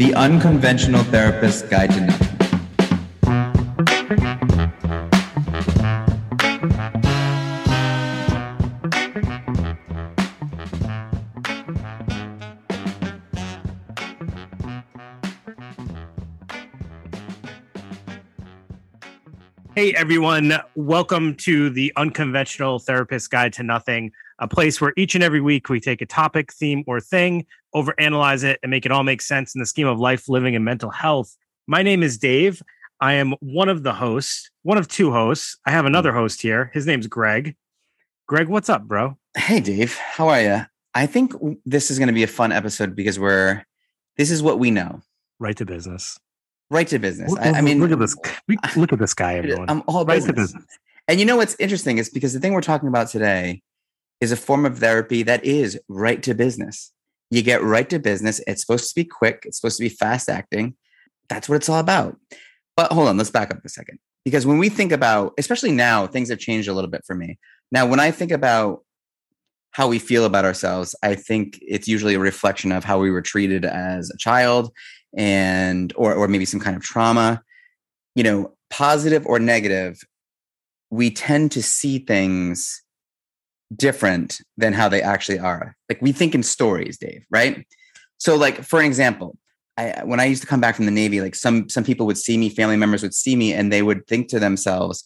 The Unconventional Therapist Guide to Nothing. Hey everyone, welcome to the Unconventional Therapist Guide to Nothing, a place where each and every week we take a topic, theme, or thing, overanalyze it, and make it all make sense in the scheme of life, living, and mental health. My name is Dave. I am one of the hosts, one of two hosts. I have another host here. His name's Greg. Greg, what's up, bro? Hey, Dave. How are you? I think this is going to be a fun episode because we're, this is what we know. Right to business. Right to business. Look, I, I mean, look at this. Look at this guy, everyone. I'm all Right to business. business. And you know what's interesting is because the thing we're talking about today is a form of therapy that is right to business. You get right to business. It's supposed to be quick. It's supposed to be fast acting. That's what it's all about. But hold on, let's back up a second. Because when we think about, especially now, things have changed a little bit for me. Now, when I think about how we feel about ourselves, I think it's usually a reflection of how we were treated as a child and or or maybe some kind of trauma. You know, positive or negative, we tend to see things different than how they actually are. Like we think in stories, Dave, right? So like for an example, I when I used to come back from the Navy, like some some people would see me, family members would see me and they would think to themselves,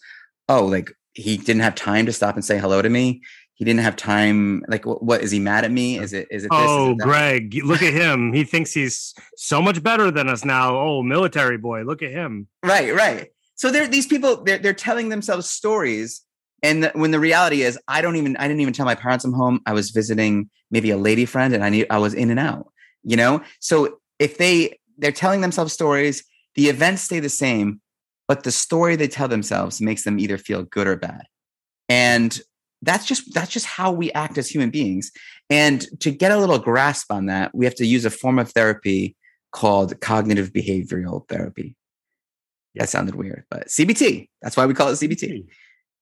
"Oh, like he didn't have time to stop and say hello to me. He didn't have time like what, what is he mad at me? Is it is it this? Is Oh, it that?" Greg, look at him. He thinks he's so much better than us now. Oh, military boy, look at him. Right, right. So they're these people they're they're telling themselves stories, and the, when the reality is, I don't even I didn't even tell my parents I'm home. I was visiting maybe a lady friend, and I need I was in and out. You know, so if they they're telling themselves stories, the events stay the same, but the story they tell themselves makes them either feel good or bad, and that's just that's just how we act as human beings. And to get a little grasp on that, we have to use a form of therapy called cognitive behavioral therapy. That sounded weird, but CBT. That's why we call it CBT.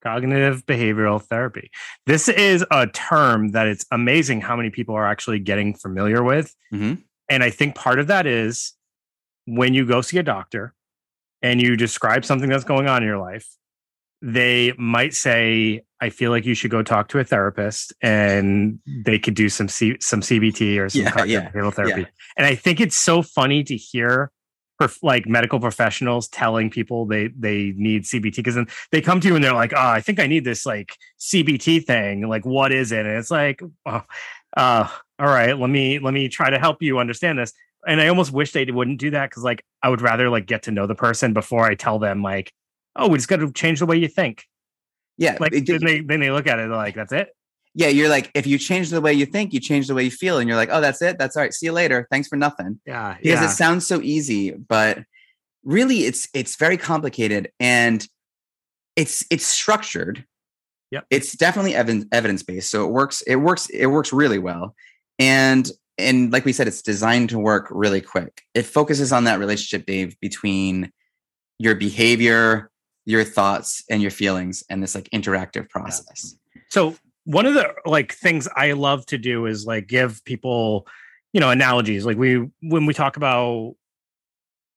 Cognitive behavioral therapy. This is a term that it's amazing how many people are actually getting familiar with. Mhm. And I think part of that is when you go see a doctor and you describe something that's going on in your life, they might say, I feel like you should go talk to a therapist and they could do some C- some CBT or some Yeah, cognitive yeah, behavioral therapy. yeah. And I think it's so funny to hear prof- like medical professionals telling people they they need CBT because then they come to you and they're like, "Oh, I think I need this like CBT thing. Like, what is it?" And it's like, "Oh, uh, all right, let me let me try to help you understand this." And I almost wish they wouldn't do that because like I would rather like get to know the person before I tell them like, "Oh, we just got to change the way you think." Yeah, Like it- then they then they look at it like, "That's it." Yeah. You're like, if you change the way you think, you change the way you feel, and you're like, oh, that's it. That's all right. See you later. Thanks for nothing. Yeah, Because yeah. it sounds so easy, but really, it's it's very complicated, and it's it's structured. Yep. It's definitely evidence evidence based, so it works. It works. It works really well, and and like we said, it's designed to work really quick. It focuses on that relationship, Dave, between your behavior, your thoughts, and your feelings, and this like interactive process. So one of the like things I love to do is like give people, you know, analogies. Like we when we talk about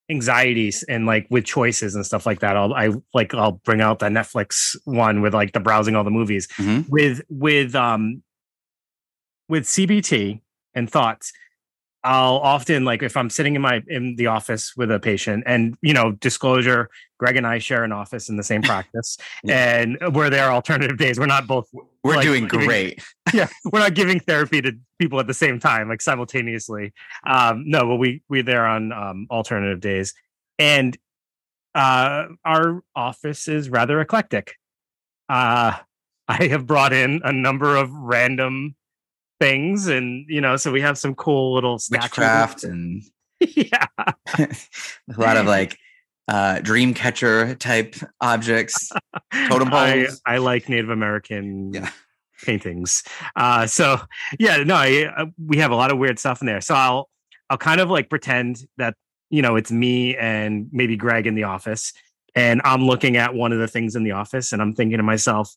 anxieties and like with choices and stuff like that, I'll I like I'll bring out the Netflix one with like the browsing all the movies. Mhm. With with um with CBT and thoughts, I'll often like if I'm sitting in my in the office with a patient and you know, disclosure, Greg and I share an office in the same practice Yeah. and we're there alternative days. We're not both We're like, doing giving- great. yeah, we're not giving therapy to people at the same time, like simultaneously. Um, no, but we we're there on um, alternative days, and uh, our office is rather eclectic. Uh, I have brought in a number of random things, and you know, so we have some cool little. Witchcraft and yeah, a lot of like uh dream catcher type objects Totem poles. I like Native American Yeah. paintings. Uh, so yeah, no, I, uh, we have a lot of weird stuff in there. So I'll I'll kind of like pretend that you know it's me and maybe Greg in the office, and I'm looking at one of the things in the office, and I'm thinking to myself,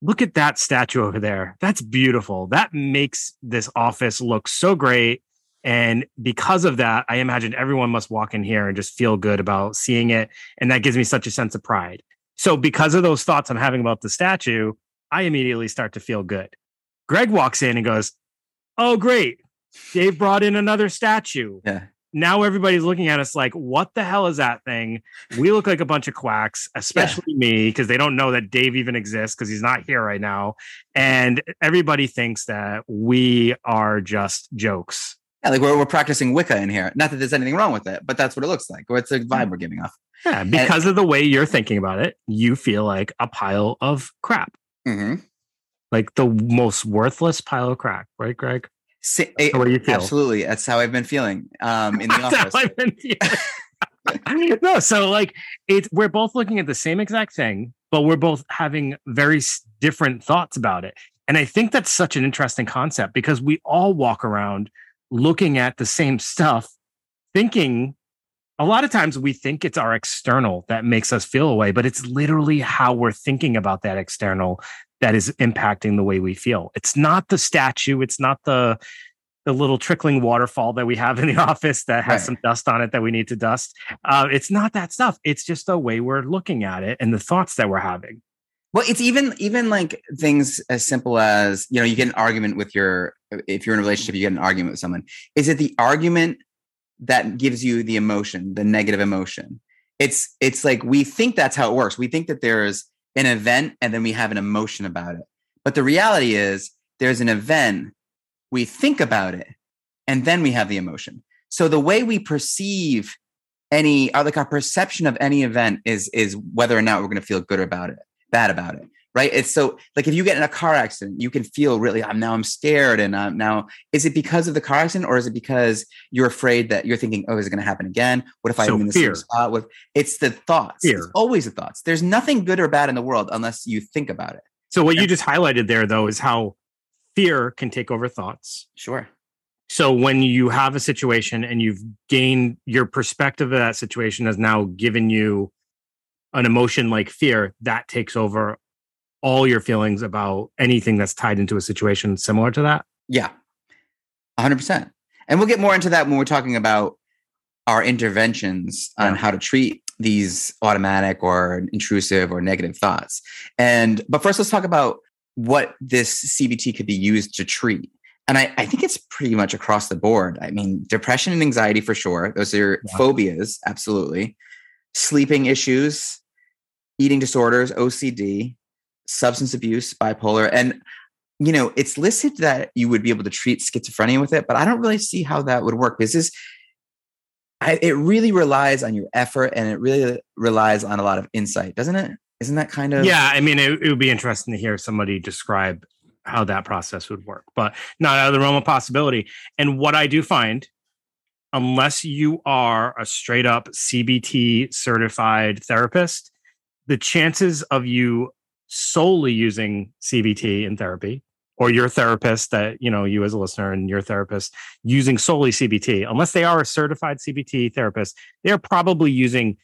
"Look at that statue over there. That's beautiful. That makes this office look so great." And because of that, I imagine everyone must walk in here and just feel good about seeing it. And that gives me such a sense of pride. So, because of those thoughts I'm having about the statue, I immediately start to feel good. Greg walks in and goes, Oh, great. Dave brought in another statue. Yeah. Now everybody's looking at us like, what the hell is that thing? We look like a bunch of quacks, especially me, because they don't know that Dave even exists because he's not here right now. And everybody thinks that we are just jokes. Yeah, like we're, we're practicing Wicca in here. Not that there's anything wrong with it, but that's what it looks like, or it's the vibe we're giving off. Yeah, because of the way you're thinking about it, you feel like a pile of crap, hmm like the most worthless pile of crap, right, Greg? Si- That's the way you feel. Absolutely. That's how I've been feeling um, in the That's how office. I've been feeling. no, so like it's we're both looking at the same exact thing, but we're both having very different thoughts about it. And I think that's such an interesting concept because we all walk around looking at the same stuff, thinking a lot of times we think it's our external that makes us feel away, but it's literally how we're thinking about that external that is impacting the way we feel. It's not the statue, it's not the the little trickling waterfall that we have in the office that has Right. some dust on it that we need to dust. Uh, it's not that stuff. It's just the way we're looking at it and the thoughts that we're having. Well, it's even even like things as simple as you know you get an argument with your if you're in a relationship you get an argument with someone. Is it the argument that gives you the emotion, the negative emotion? It's it's like we think that's how it works. We think that there's an event and then we have an emotion about it. But the reality is there's an event, we think about it, and then we have the emotion. So the way we perceive any like our perception of any event is is whether or not we're going to feel good about it bad about it right it's so like if you get in a car accident you can feel really i'm now i'm scared and i'm now is it because of the car accident or is it because you're afraid that you're thinking oh is it going to happen again what if So i'm in the fear. same spot with it's the thoughts Fear. it's always the thoughts there's nothing good or bad in the world unless you think about it So what you just highlighted there though is how fear can take over thoughts. sure So when you have a situation and you've gained your perspective of that situation has now given you an emotion like fear, that takes over all your feelings about anything that's tied into a situation similar to that. yeah 100% and we'll get more into that when we're talking about our interventions on how to treat these automatic or intrusive or negative thoughts. And but first, let's talk about what this CBT could be used to treat. And I, I think it's pretty much across the board. I mean, depression and anxiety for sure; those are Yeah. phobias, absolutely. Sleeping issues, eating disorders, OCD, substance abuse, bipolar, and you know, it's listed that you would be able to treat schizophrenia with it, but I don't really see how that would work because this, I, it really relies on your effort and it really relies on a lot of insight, doesn't it? Isn't that kind of Yeah, I mean, it, it would be interesting to hear somebody describe how that process would work, but not out of the realm of possibility. And what I do find, unless you are a straight up CBT certified therapist, the chances of you solely using CBT in therapy or your therapist that you know you as a listener and your therapist using solely CBT unless they are a certified CBT therapist they're probably using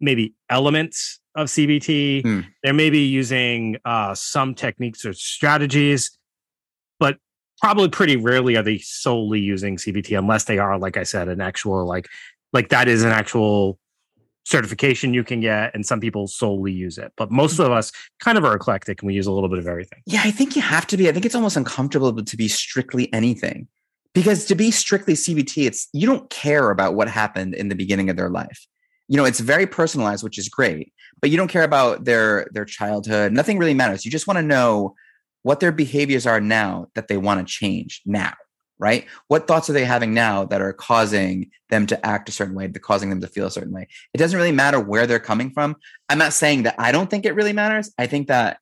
maybe elements of CBT Hmm. they're maybe using uh, some techniques or strategies but probably pretty rarely are they solely using CBT unless they are like I said an actual like like that is an actual certification you can get and some people solely use it but most mm-hmm. of us kind of are eclectic and we use a little bit of everything Yeah, I think you have to be. I think it's almost uncomfortable to be strictly anything because to be strictly CBT, it's you don't care about what happened in the beginning of their life. You know, it's very personalized, which is great, but you don't care about their their childhood. Nothing really matters. You just want to know what their behaviors are now that they want to change now, right? What thoughts are they having now that are causing them to act a certain way, that causing them to feel a certain way? It doesn't really matter where they're coming from. I'm not saying that I don't think it really matters. I think that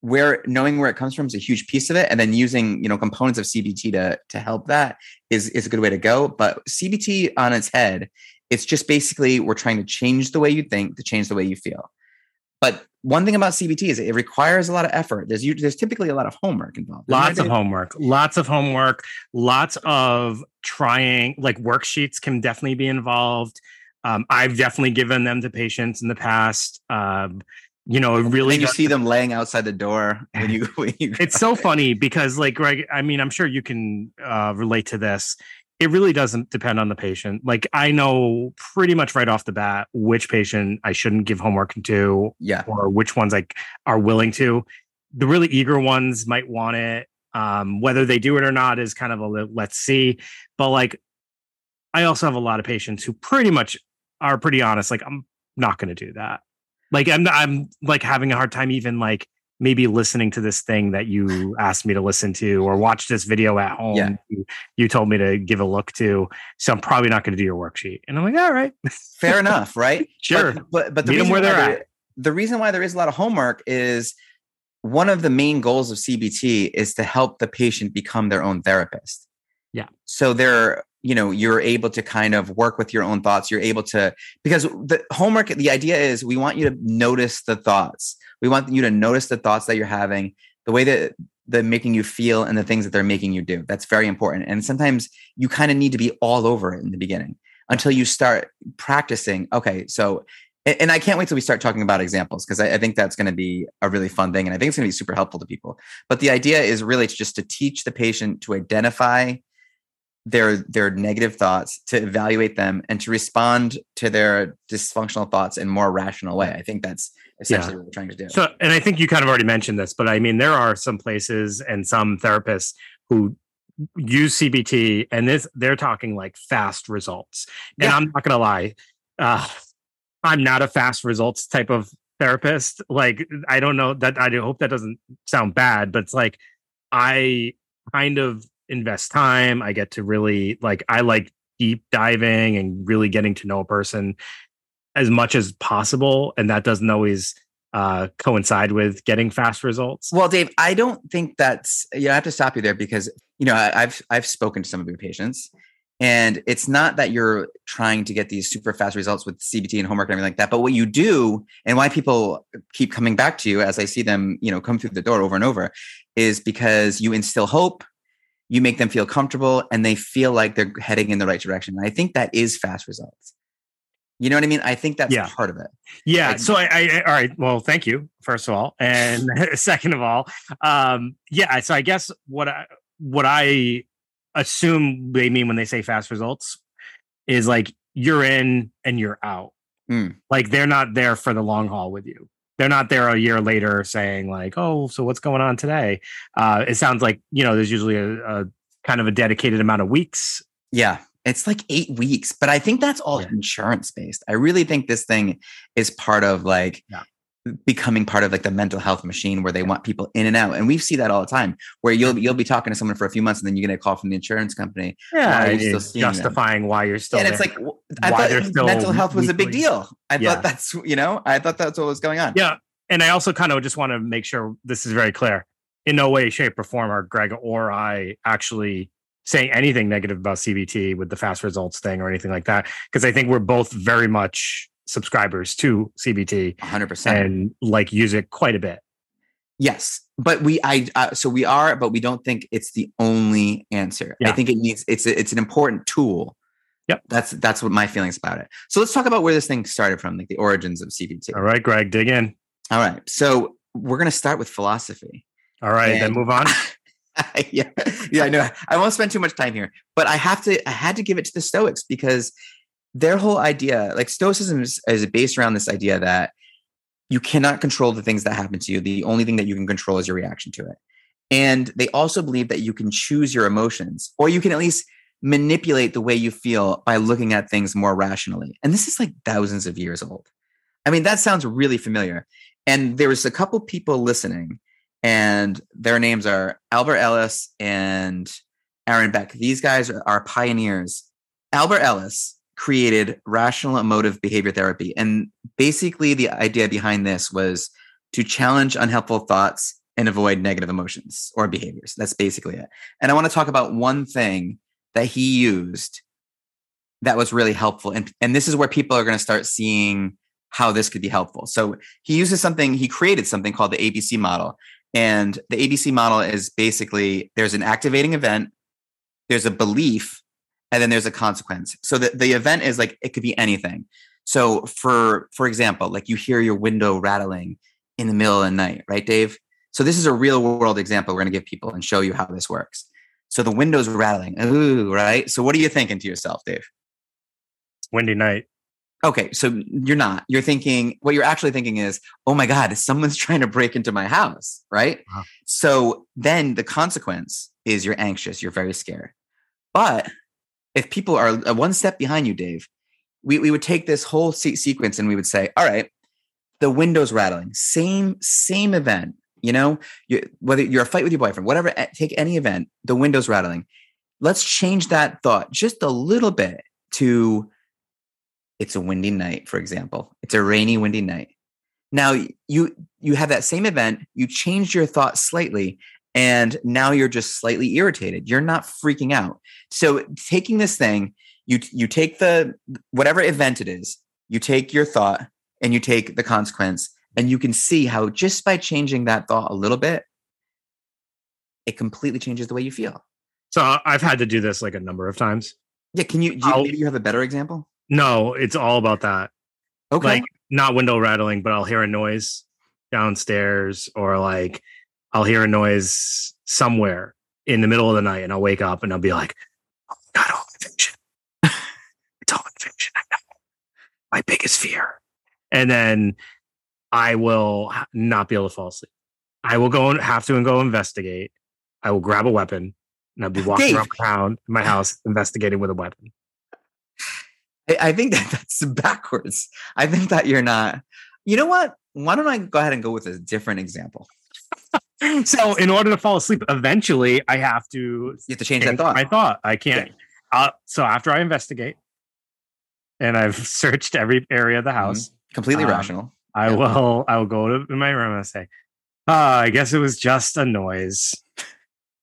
where knowing where it comes from is a huge piece of it and then using you know components of cbt to to help that is is a good way to go but cbt on its head it's just basically we're trying to change the way you think to change the way you feel but one thing about cbt is it requires a lot of effort. There's there's typically a lot of homework involved lots of homework lots of homework lots of trying like worksheets can definitely be involved. Um, i've definitely given them to patients in the past um, you know it really you see them laying outside the door when you when you it's so funny because like greg i mean i'm sure you can uh, relate to this it really doesn't depend on the patient. Like I know pretty much right off the bat which patient I shouldn't give homework to, Yeah. or which ones like are willing to. The really eager ones might want it. Um, whether they do it or not is kind of a let's see. But like, I also have a lot of patients who pretty much are pretty honest. Like, I'm not going to do that. Like, I'm I'm like having a hard time even like maybe listening to this thing that you asked me to listen to or watch this video at home Yeah. you, you told me to give a look to so i'm probably not going to do your worksheet and i'm like all right Fair enough, right? sure But but, but the Meet reason where why they're there- the reason why there is a lot of homework is one of the main goals of CBT is to help the patient become their own therapist. Yeah. So they're you know you're able to kind of work with your own thoughts you're able to because the homework the idea is we want you to notice the thoughts. We want you to notice the thoughts that you're having the way that they're making you feel and the things that they're making you do. That's very important. And sometimes you kind of need to be all over it in the beginning until you start practicing okay so and i can't wait till we start talking about examples because I, think that's going to be a really fun thing and i think it's going to be super helpful to people. But the idea is really just to teach the patient to identify their their negative thoughts to evaluate them and to respond to their dysfunctional thoughts in a more rational way. I think that's essentially what we're trying to do. So and i think you kind of already mentioned this but i mean there are some places and some therapists who use cbt and this they're talking like fast results. And Yeah. i'm not going to lie uh, i'm not a fast results type of therapist. Like i don't know that i hope that doesn't sound bad but it's like i kind of invest time. I get to really like i like deep diving and really getting to know a person as much as possible and that doesn't always uh coincide with getting fast results. Well dave i don't think that's you know, i have to stop you there because you know I, i've i've spoken to some of your patients and it's not that you're trying to get these super fast results with cbt and homework and everything like that but what you do and why people keep coming back to you as i see them you know come through the door over and over is because you instill hope you make them feel comfortable and they feel like they're heading in the right direction and i think that is fast results. You know what i mean? I think that's Yeah. part of it. Yeah Like- so I, I all right well thank you first of all and second of all um yeah so i guess what i what i assume they mean when they say fast results is like you're in and you're out. Mm. like they're not there for the long haul with you they're not there a year later saying like oh so what's going on today uh it sounds like you know there's usually a, a kind of a dedicated amount of weeks Yeah, it's like eight weeks, but I think that's all Yeah. insurance based. I really think this thing is part of like Yeah. Becoming part of like the mental health machine where they want people in and out. And we see that all the time where you'll you'll be talking to someone for a few months and then you get a call from the insurance company. yeah it's them? justifying why you're still and it's like I why thought mental health was a big deal. I Yeah. thought that's you know, I thought that's what was going on. Yeah. And I also kind of just want to make sure this is very clear. In no way, shape, or form are Greg or I actually saying anything negative about CBT with the fast results thing or anything like that. Because I think we're both very much subscribers to CBT hundred percent. and like use it quite a bit. Yes, but we I uh, so we are, but we don't think it's the only answer. I think it needs it's a, it's an important tool. Yep. That's that's what my feelings about it. So let's talk about where this thing started from, like the origins of CBT. All right, Greg, dig in. All right. So we're gonna start with philosophy. All right, then move on. yeah, yeah, I know. I won't spend too much time here, but I have to. I had to give it to the Stoics because their whole idea, like Stoicism, is, is based around this idea that you cannot control the things that happen to you. The only thing that you can control is your reaction to it. And they also believe that you can choose your emotions, or you can at least manipulate the way you feel by looking at things more rationally. And this is like thousands of years old. I mean, that sounds really familiar. And there was a couple people listening and their names are Albert Ellis and Aaron Beck. These guys are, are pioneers. Albert Ellis created rational emotive behavior therapy. And basically, the idea behind this was to challenge unhelpful thoughts and avoid negative emotions or behaviors. That's basically it. And I want to talk about one thing that he used that was really helpful. And, and this is where people are going to start seeing how this could be helpful. So he uses something, he created something called the ABC model. And the ABC model is basically there's an activating event, there's a belief, and then there's a consequence. So the, the event is like it could be anything. So for for example, like you hear your window rattling in the middle of the night, right, Dave? So this is a real world example we're going to give people and show you how this works. So the windows rattling. Ooh, right. So what are you thinking to yourself, Dave? Windy night. Okay, so you're not. You're thinking what you're actually thinking is, "Oh my god, someone's trying to break into my house," right? Wow. So then the consequence is you're anxious, you're very scared. But if people are uh, one step behind you, Dave, we, we would take this whole se- sequence and we would say, "All right, the windows rattling, same same event. You know, you, whether you're a fight with your boyfriend, whatever. Take any event, the windows rattling. Let's change that thought just a little bit to it's a windy night, for example. It's a rainy, windy night. Now you you have that same event, you changed your thought slightly, and now you're just slightly irritated. You're not freaking out. So taking this thing, you you take the whatever event it is, you take your thought and you take the consequence, and you can see how just by changing that thought a little bit, it completely changes the way you feel. So I've had to do this like a number of times. Yeah, can you, do you maybe you have a better example? No, it's all about that. Okay. Like not window rattling, but I'll hear a noise downstairs or like I'll hear a noise somewhere in the middle of the night and I'll wake up and I'll be like, oh my God, home invasion. it's home invasion. I know. My biggest fear. And then I will not be able to fall asleep. I will go and have to and go investigate. I will grab a weapon and I'll be walking Dave. around my house investigating with a weapon. I, I think that that's backwards. I think that you're not. You know what? Why don't I go ahead and go with a different example? So in order to fall asleep, eventually I have to You have to change that thought. my thought. I can't. Uh, so after I investigate and I've searched every area of the house, Completely Um, rational. I Yeah. will I will go to my room and say, ah, I guess it was just a noise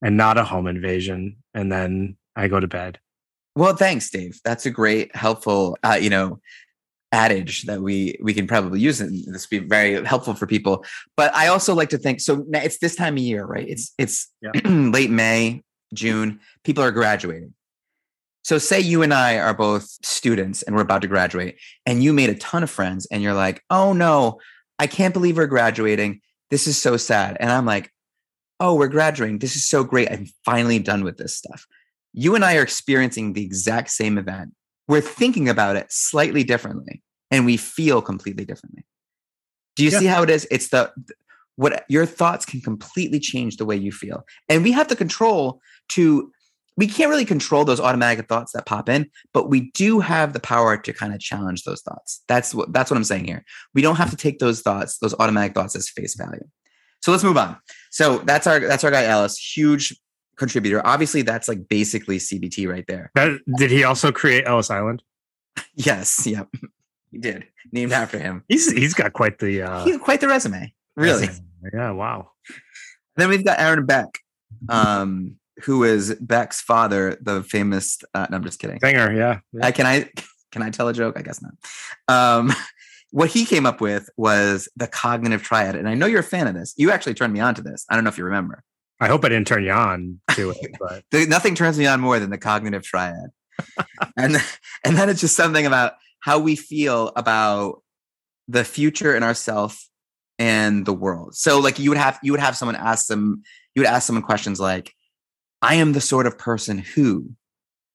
and not a home invasion. And then I go to bed. Well, thanks, Dave. That's a great, helpful, uh, you know, adage that we we can probably use, and this would be very helpful for people. But I also like to think. So now it's this time of year, right? It's it's Yeah. late May, June. People are graduating. So say you and I are both students and we're about to graduate, and you made a ton of friends, and you're like, "Oh no, I can't believe we're graduating. This is so sad." And I'm like, "Oh, we're graduating. This is so great. I'm finally done with this stuff." you and I are experiencing the exact same event. We're thinking about it slightly differently and we feel completely differently. Do you Yeah. see how it is? It's the what your thoughts can completely change the way you feel. And we have the control to we can't really control those automatic thoughts that pop in, but we do have the power to kind of challenge those thoughts. That's what that's what I'm saying here. We don't have to take those thoughts, those automatic thoughts as face value. So let's move on. So that's our that's our guy Ellis, huge contributor. Obviously, that's like basically CBT right there. That, did he also create Ellis Island? Yes, yep, he did. Named after him. He's he's got quite the uh, He had quite the resume, really. resume. Yeah, wow. Then we've got Aaron Beck, um, who is Beck's father, the famous. Uh, no, I'm just kidding. Singer, yeah. yeah. Uh, can I can I tell a joke? I guess not. Um, what he came up with was the cognitive triad, and I know you're a fan of this. You actually turned me on to this. I don't know if you remember. I hope I didn't turn you on to it, but nothing turns me on more than the cognitive triad, and and then it's just something about how we feel about the future and ourself and the world. So like you would have you would have someone ask them you would ask someone questions like, "I am the sort of person who,"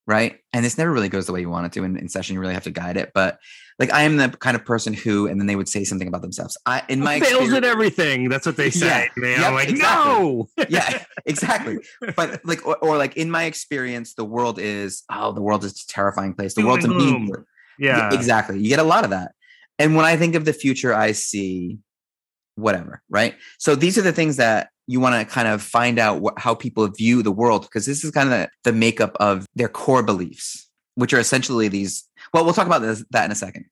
right? And this never really goes the way you want it to in, in session. You really have to guide it, but like I am the kind of person who, and then they would say something about themselves. I in my fails experience- at everything. That's what they say. Yeah. Man. Yep, I'm like, exactly. no. yeah, exactly. But like, or, or like in my experience, the world is oh, the world is a terrifying place. The Doom world's a mean. Yeah. exactly. You get a lot of that. And when I think of the future, I see whatever, right? So these are the things that you want to kind of find out what, how people view the world because this is kind of the, the makeup of their core beliefs, which are essentially these. Well, we'll talk about this, that in a second.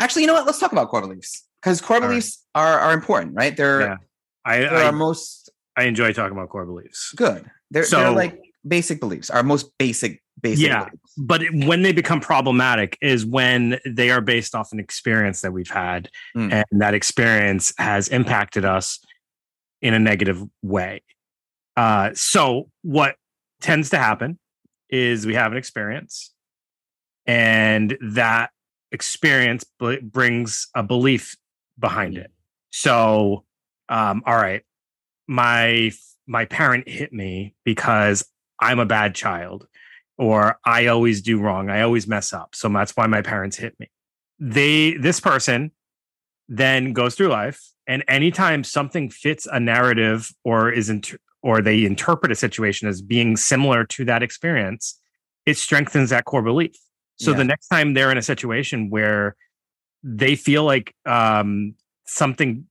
Actually, you know what? Let's talk about core beliefs because core All right. beliefs are are important, right? They're Yeah. I, they're I, our most I enjoy talking about core beliefs. good. They're, they're like basic beliefs, our most basic basic. Yeah. But it- when they become problematic is when they are based off an experience that we've had, Mm. and that experience has impacted us in a negative way. Uh, so, what tends to happen is we have an experience, and that experience b- brings a belief behind it. So, um, all right, my my parent hit me because I'm a bad child or I always do wrong. I always mess up. So that's why my parents hit me. They, this person then goes through life. And anytime something fits a narrative or is, inter- or they interpret a situation as being similar to that experience, it strengthens that core belief. So yeah. the next time they're in a situation where they feel like um, something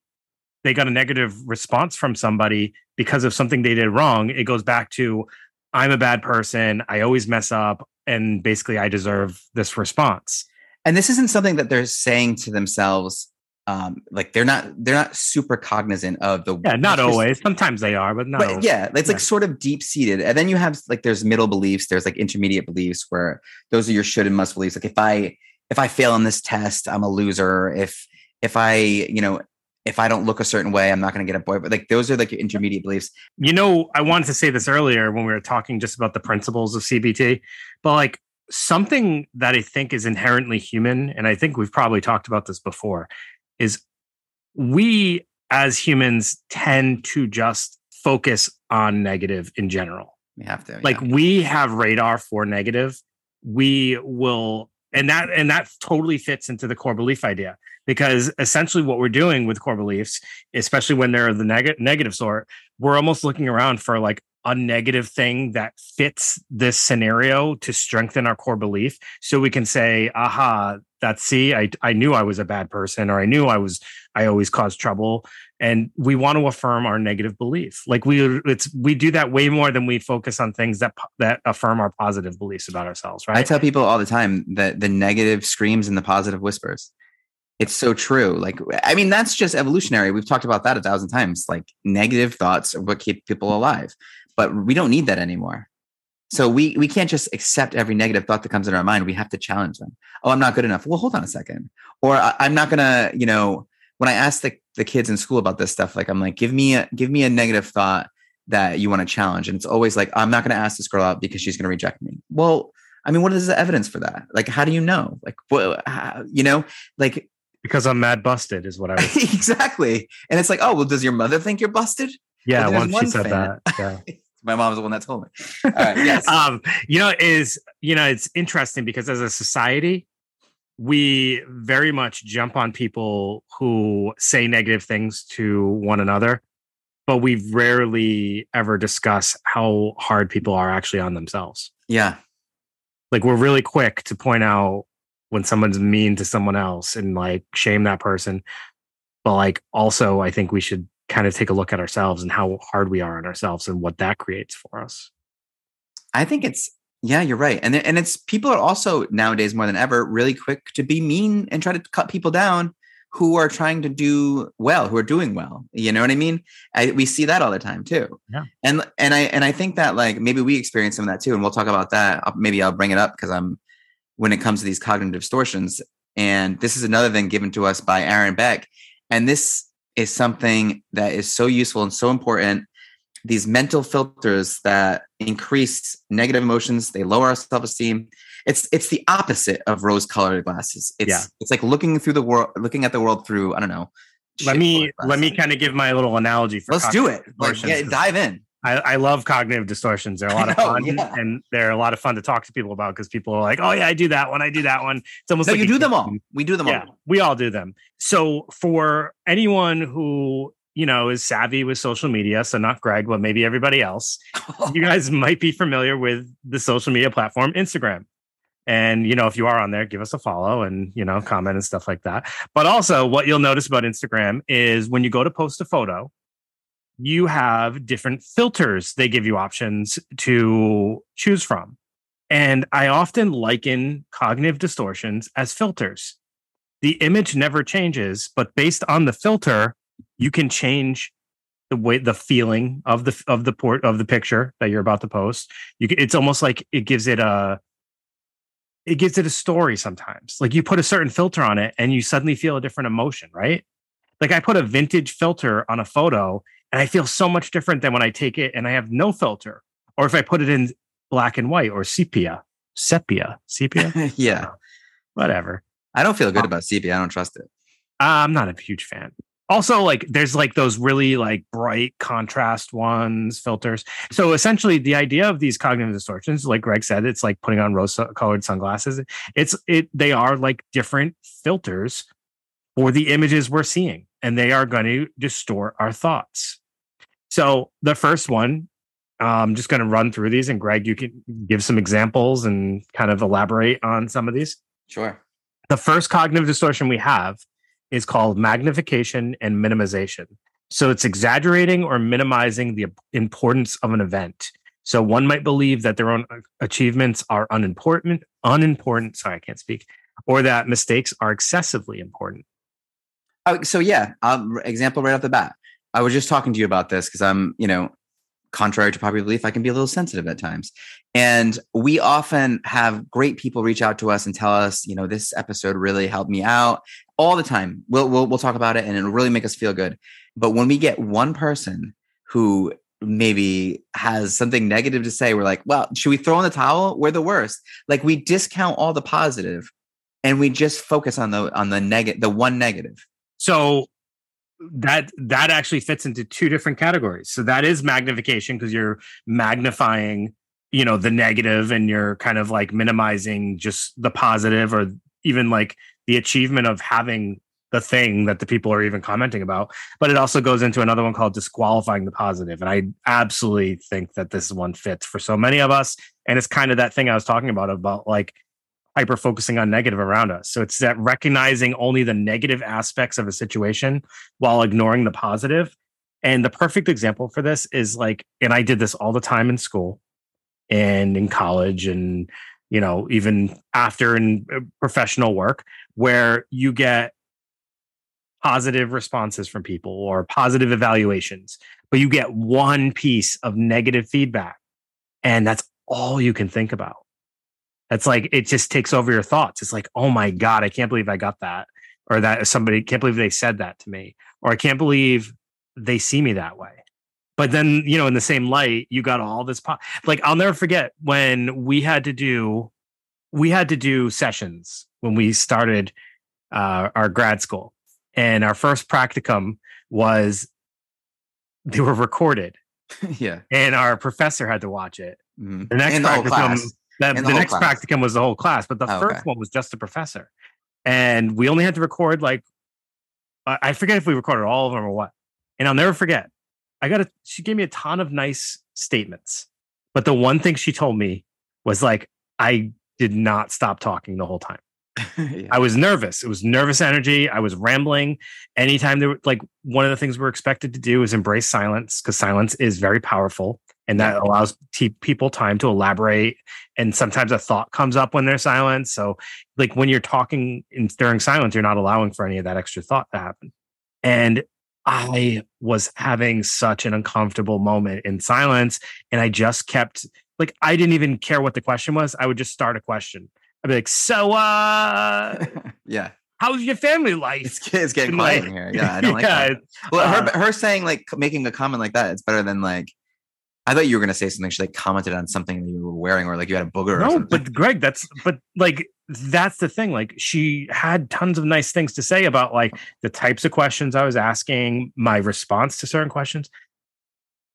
they got a negative response from somebody because of something they did wrong, it goes back to I'm a bad person. I always mess up. And basically, I deserve this response. And this isn't something that they're saying to themselves. Um, like they're not they're not super cognizant of the yeah not always sometimes they are but not but yeah it's yeah. like sort of deep seated and then you have like there's middle beliefs there's like intermediate beliefs where those are your should and must beliefs like if I if I fail on this test I'm a loser if if I you know if I don't look a certain way, I'm not going to get a boy. But like those are like intermediate beliefs. You know, I wanted to say this earlier when we were talking just about the principles of CBT, but like something that I think is inherently human, and I think we've probably talked about this before, is we as humans tend to just focus on negative in general. We have to. Like yeah. we have radar for negative. We will and that and that totally fits into the core belief idea because essentially what we're doing with core beliefs especially when they're the neg- negative sort we're almost looking around for like a negative thing that fits this scenario to strengthen our core belief so we can say aha that see I, I knew i was a bad person or i knew i was i always caused trouble and we want to affirm our negative belief. Like we it's we do that way more than we focus on things that that affirm our positive beliefs about ourselves right? I tell people all the time that the negative screams and the positive whispers it's so true like i mean that's just evolutionary we've talked about that a thousand times like negative thoughts are what keep people alive but we don't need that anymore so we we can't just accept every negative thought that comes in our mind we have to challenge them oh i'm not good enough well hold on a second or i'm not gonna you know when I ask the, the kids in school about this stuff, like I'm like, give me a give me a negative thought that you want to challenge. And it's always like, I'm not to ask this girl out because she's to reject me. Well, I mean, what is the evidence for that? Like, how do you know? Like, what, how, you know, like, because I'm mad busted is what I was exactly. And it's like, oh, well, does your mother think you're busted? Yeah, well, once she said fan. that. Yeah. My mom's the one that told me. All right, yes. um, you know, is you know, it's interesting because as a society, we very much jump on people who say negative things to one another, but we rarely ever discuss how hard people are actually on themselves. Yeah. Like we're really quick to point out when someone's mean to someone else and like shame that person. But like also, I think we should kind of take a look at ourselves and how hard we are on ourselves and what that creates for us. I think it's yeah, you're right. And and it's people are also nowadays more than ever really quick to be mean and try to cut people down who are trying to do well, who are doing well. You know what I mean? I, we see that all the time too. Yeah. And and I and I think that like maybe we experience some of that too, and we'll talk about that. Maybe I'll bring it up because I'm when it comes to these cognitive distortions. And this is another thing given to us by Aaron Beck, and this is something that is so useful and so important. These mental filters that increase negative emotions they lower our self-esteem. It's it's the opposite of rose colored glasses. It's yeah. it's like looking through the world looking at the world through i don't know let me let me kind of give my little analogy for let's do it. like, yeah, dive in I, I, love cognitive distortions. They're a lot of know, fun, yeah. and they're a lot of fun to talk to people about because people are like, "Oh yeah, I do that one. I do that one." It's almost no, like you do them all. We do them yeah, all. We all do them. So for anyone who you know, is savvy with social media. So not Greg, but maybe everybody else. you guys might be familiar with the social media platform Instagram. And, you know, if you are on there, give us a follow and, you know, comment and stuff like that. But also, what you'll notice about Instagram is when you go to post a photo, you have different filters. They give you options to choose from. And I often liken cognitive distortions as filters. The image never changes, but based on the filter, you can change the way the feeling of the of the port of the picture that you're about to post. You it's almost like it gives it a it gives it a story sometimes. Like you put a certain filter on it and you suddenly feel a different emotion, right? Like I put a vintage filter on a photo and I feel so much different than when I take it and I have no filter. Or if I put it in black and white or sepia, sepia, sepia. yeah. Whatever. I don't feel good uh, about sepia. I don't trust it. I'm not a huge fan. also like there's like those really like bright contrast ones filters so essentially the idea of these cognitive distortions like greg said it's like putting on rose colored sunglasses it's it they are like different filters for the images we're seeing and they are going to distort our thoughts so the first one i'm just going to run through these and greg you can give some examples and kind of elaborate on some of these Sure. the first cognitive distortion we have is called magnification and minimization. So it's exaggerating or minimizing the importance of an event. So one might believe that their own achievements are unimportant, unimportant, sorry, I can't speak, or that mistakes are excessively important. Oh, so yeah, um, example right off the bat. I was just talking to you about this because I'm, you know, contrary to popular belief, I can be a little sensitive at times. And we often have great people reach out to us and tell us, you know, this episode really helped me out all the time. We'll, we'll, we'll talk about it and it'll really make us feel good. But when we get one person who maybe has something negative to say, we're like, well, should we throw in the towel? We're the worst. Like we discount all the positive and we just focus on the, on the negative, the one negative. So that that actually fits into two different categories. So that is magnification because you're magnifying, you know, the negative and you're kind of like minimizing just the positive or even like the achievement of having the thing that the people are even commenting about. But it also goes into another one called disqualifying the positive. And I absolutely think that this one fits for so many of us. And it's kind of that thing I was talking about about like hyper focusing on negative around us. So it's that recognizing only the negative aspects of a situation while ignoring the positive. And the perfect example for this is like, and I did this all the time in school and in college and, you know, even after in uh, professional work, where you get positive responses from people or positive evaluations, but you get one piece of negative feedback. And that's all you can think about it's like it just takes over your thoughts. It's like, oh my God, I can't believe I got that. Or that somebody can't believe they said that to me. Or I can't believe they see me that way. But then, you know, in the same light, you got all this po- like I'll never forget when we had to do we had to do sessions when we started uh, our grad school. And our first practicum was they were recorded. yeah. And our professor had to watch it. Mm-hmm. The next the whole practicum, class. That, the, the next class. practicum was the whole class, but the Oh, first okay. one was just the professor. And we only had to record like, I I forget if we recorded all of them or what. And I'll never forget. I got a, she gave me a ton of nice statements. But the one thing she told me was like, I did not stop talking the whole time. yeah. I was nervous. It was nervous energy. I was rambling. Anytime there were like one of the things we're expected to do is embrace silence because silence is very powerful and that allows t- people time to elaborate. And sometimes a thought comes up when there's silence. So, like when you're talking in, during silence, you're not allowing for any of that extra thought to happen. And I was having such an uncomfortable moment in silence. And I just kept like, I didn't even care what the question was. I would just start a question. I'd be like, so uh yeah. how's your family life? It's, it's getting quiet like- in here. Yeah, I don't like Yeah, that. Well, her, uh, her saying like making a comment like that, it's better than like. I thought you were gonna say something. She like commented on something that you were wearing, or like you had a booger. or No, something. but Greg, that's but like that's the thing. Like she had tons of nice things to say about like the types of questions I was asking, my response to certain questions.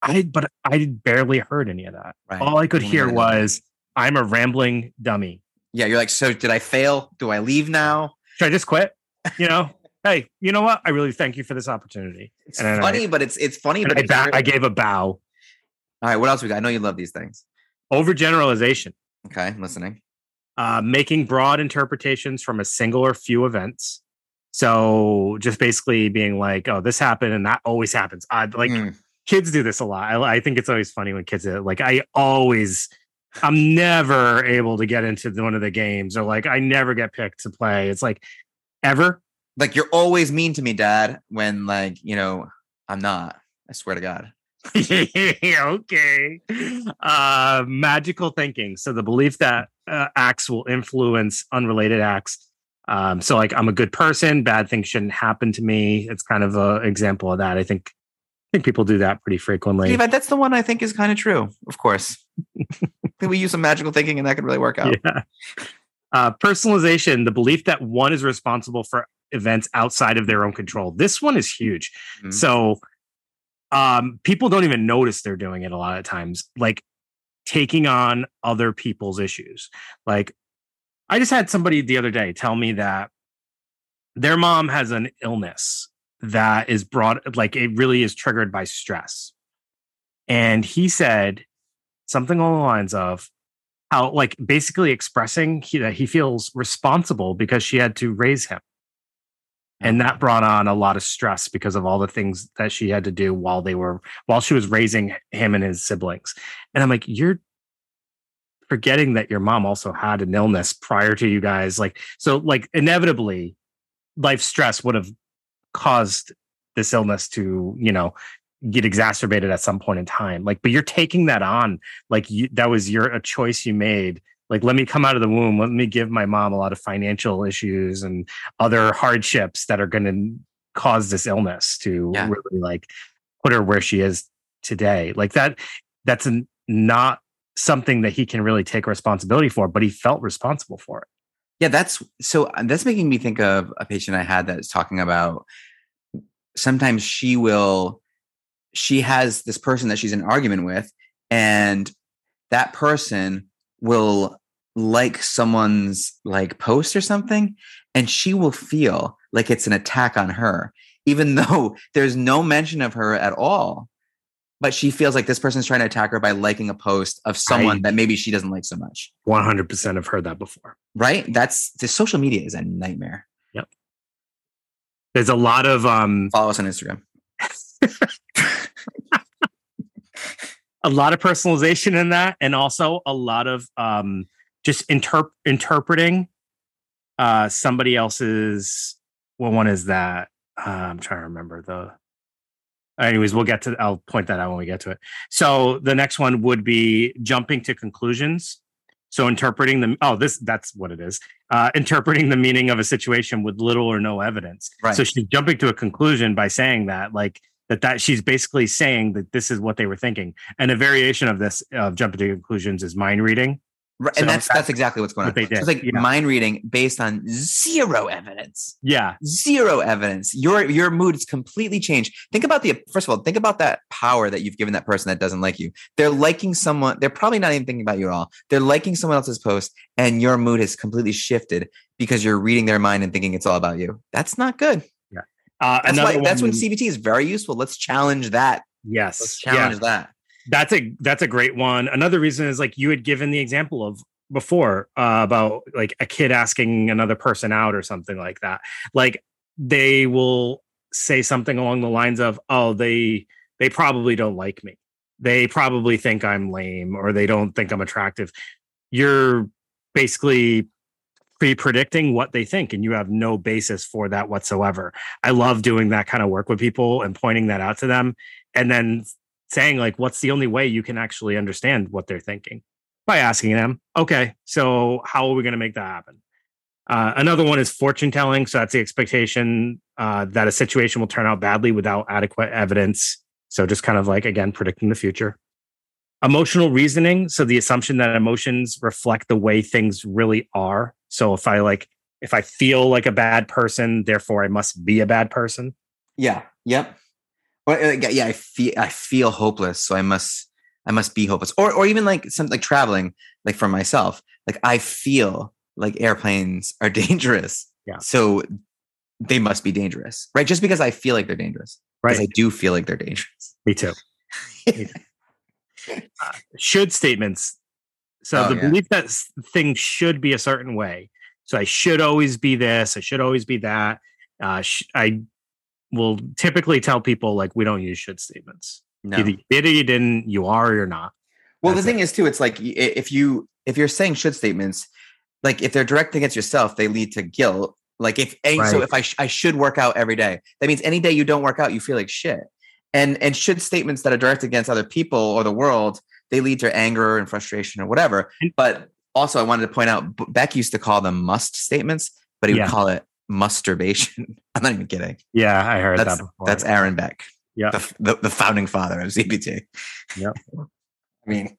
I but I barely heard any of that. Right. All I could mm-hmm. hear heard that. was I'm a rambling dummy. yeah, you're like, so did I fail? Do I leave now? Should I just quit? You know, hey, you know what? I really thank you for this opportunity. It's And then I- funny, but it's it's funny. But I, ba- I gave a bow. All right, what else we got? I know you love these things. Overgeneralization. Okay, I'm listening. uh, making broad interpretations from a single or few events. So just basically being like, "Oh, this happened, and that always happens." I like Mm. kids do this a lot. I, I think it's always funny when kids do it. Like I always, I'm never able to get into one of the games, or like I never get picked to play. It's like ever. like you're always mean to me, Dad. When like you know I'm not. I swear to God. okay. Uh, magical thinking. So the belief that uh, acts will influence unrelated acts. Um, so like I'm a good person, bad things shouldn't happen to me. It's kind of an example of that. I think I think people do that pretty frequently. Steve, that's the one I think is kind of true. Of course. I think we use some magical thinking, and that could really work out. Yeah. Uh, personalization, the belief that one is responsible for events outside of their own control. This one is huge. Mhm. So um people don't even notice they're doing it a lot of times. Like taking on other people's issues. Like I just had somebody the other day tell me that their mom has an illness that is brought like it really is triggered by stress. And he said something along the lines of how like basically expressing he, that he feels responsible because she had to raise him. And that brought on a lot of stress because of all the things that she had to do while they were while she was raising him and his siblings. And I'm like, you're forgetting that your mom also had an illness prior to you guys. Like, so like inevitably life stress would have caused this illness to, you know, get exacerbated at some point in time. Like, but you're taking that on. Like you that was your a choice you made. Like, let me come out of the womb. Let me give my mom a lot of financial issues and other hardships that are gonna cause this illness to Yeah. really like put her where she is today. Like that, that's an, not something that he can really take responsibility for, but he felt responsible for it. Yeah, that's so uh, that's making me think of a patient I had that's talking about sometimes she will she has this person that she's in argument with and that person will like someone's like post or something and she will feel like it's an attack on her even though there's no mention of her at all. But she feels like this person's trying to attack her by liking a post of someone I- that maybe she doesn't like so much. 100% have heard that before. right? That's the social media is a nightmare. Yep. There's a lot of, um, follow us on instagram a lot of personalization in that and also a lot of um just interp- interpreting uh somebody else's what one is that? Uh, i'm trying to remember the anyways we'll get to i'll point that out when we get to it. So the next one would be jumping to conclusions. So interpreting the oh this that's what it is. Uh interpreting the meaning of a situation with little or no evidence. Right. so she's jumping to a conclusion by saying that like that that she's basically saying that this is what they were thinking. And a variation of this of jumping to conclusions is mind reading. Right, So and that's that's that's exactly what's going on. So it's like yeah. mind reading based on zero evidence. Yeah. Zero evidence. Your your mood is completely changed. Think about the first of all think about that power that you've given that person that doesn't like you. They're liking someone they're probably not even thinking about you at all. They're liking someone else's post and your mood has completely shifted because you're reading their mind and thinking it's all about you. That's not good uh that's another why that's when cbt is very useful. Let's challenge that. Yes let's yeah. challenge that. That's a that's a great one. Another reason is like you had given the example of before uh, about like a kid asking another person out or something like that. Like they will say something along the lines of oh they they probably don't like me. They probably think i'm lame or they don't think i'm attractive. You're basically pre-predicting what they think and you have no basis for that whatsoever. I love doing that kind of work with people and pointing that out to them and then saying like what's the only way you can actually understand what they're thinking? By asking them okay so how are we going to make that happen? Uh, another one is fortune telling so that's the expectation uh, that a situation will turn out badly without adequate evidence. So just kind of like again predicting the future. Emotional reasoning so the assumption that emotions reflect the way things really are so if i like if i feel like a bad person therefore i must be a bad person Yeah. Yep. Well, uh, yeah, I feel I feel hopeless, so I must I must be hopeless. Or or even like something like traveling, like for myself, like I feel like airplanes are dangerous. Yeah. So they must be dangerous, right? Just because I feel like they're dangerous, Right. I do feel like they're dangerous. Me too. Uh, should statements. So Oh, the yeah. belief that things should be a certain way. So I should always be this. I should always be that. Uh, sh- I will typically tell people like we don't use should statements. No. Either you did or you didn't. You are or you're not. Well, the thing is too, it's like if you if you're saying should statements, like if they're direct against yourself, they lead to guilt. Like if any, so, if I sh- I should work out every day, that means any day you don't work out, you feel like shit. And and should statements that are directed against other people or the world, they lead to anger and frustration or whatever. But also, I wanted to point out, Beck used to call them must statements, but he would call it masturbation. I'm not even kidding. Yeah, I heard That's that before. that's Aaron Beck, yeah. the, the the founding father of CBT. Yep. I mean,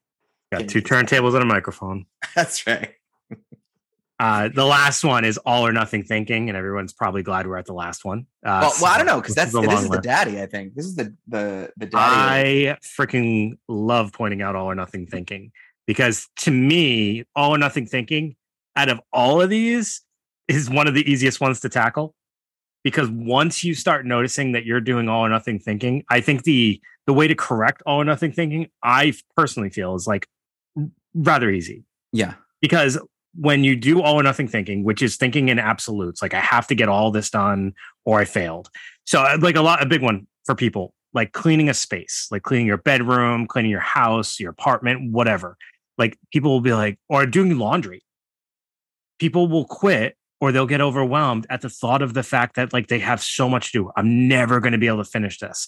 Got two turntables and a microphone. that's right. Uh, the last one is all or nothing thinking, and everyone's probably glad we're at the last one. Uh, well, well, I don't know because this that's is this is the daddy. I think this is the the the daddy. I freaking love pointing out all or nothing thinking because to me, all or nothing thinking out of all of these is one of the easiest ones to tackle. Because once you start noticing that you're doing all or nothing thinking, I think the the way to correct all or nothing thinking, I personally feel is like rather easy yeah, because when you do all or nothing thinking, which is thinking in absolutes, like I have to get all this done or I failed. So uh, like a lot, a big one for people, like cleaning a space, like cleaning your bedroom, cleaning your house, your apartment, whatever. Like people will be like, or doing laundry. People will quit or they'll get overwhelmed at the thought of the fact that like they have so much to do. I'm never going to be able to finish this.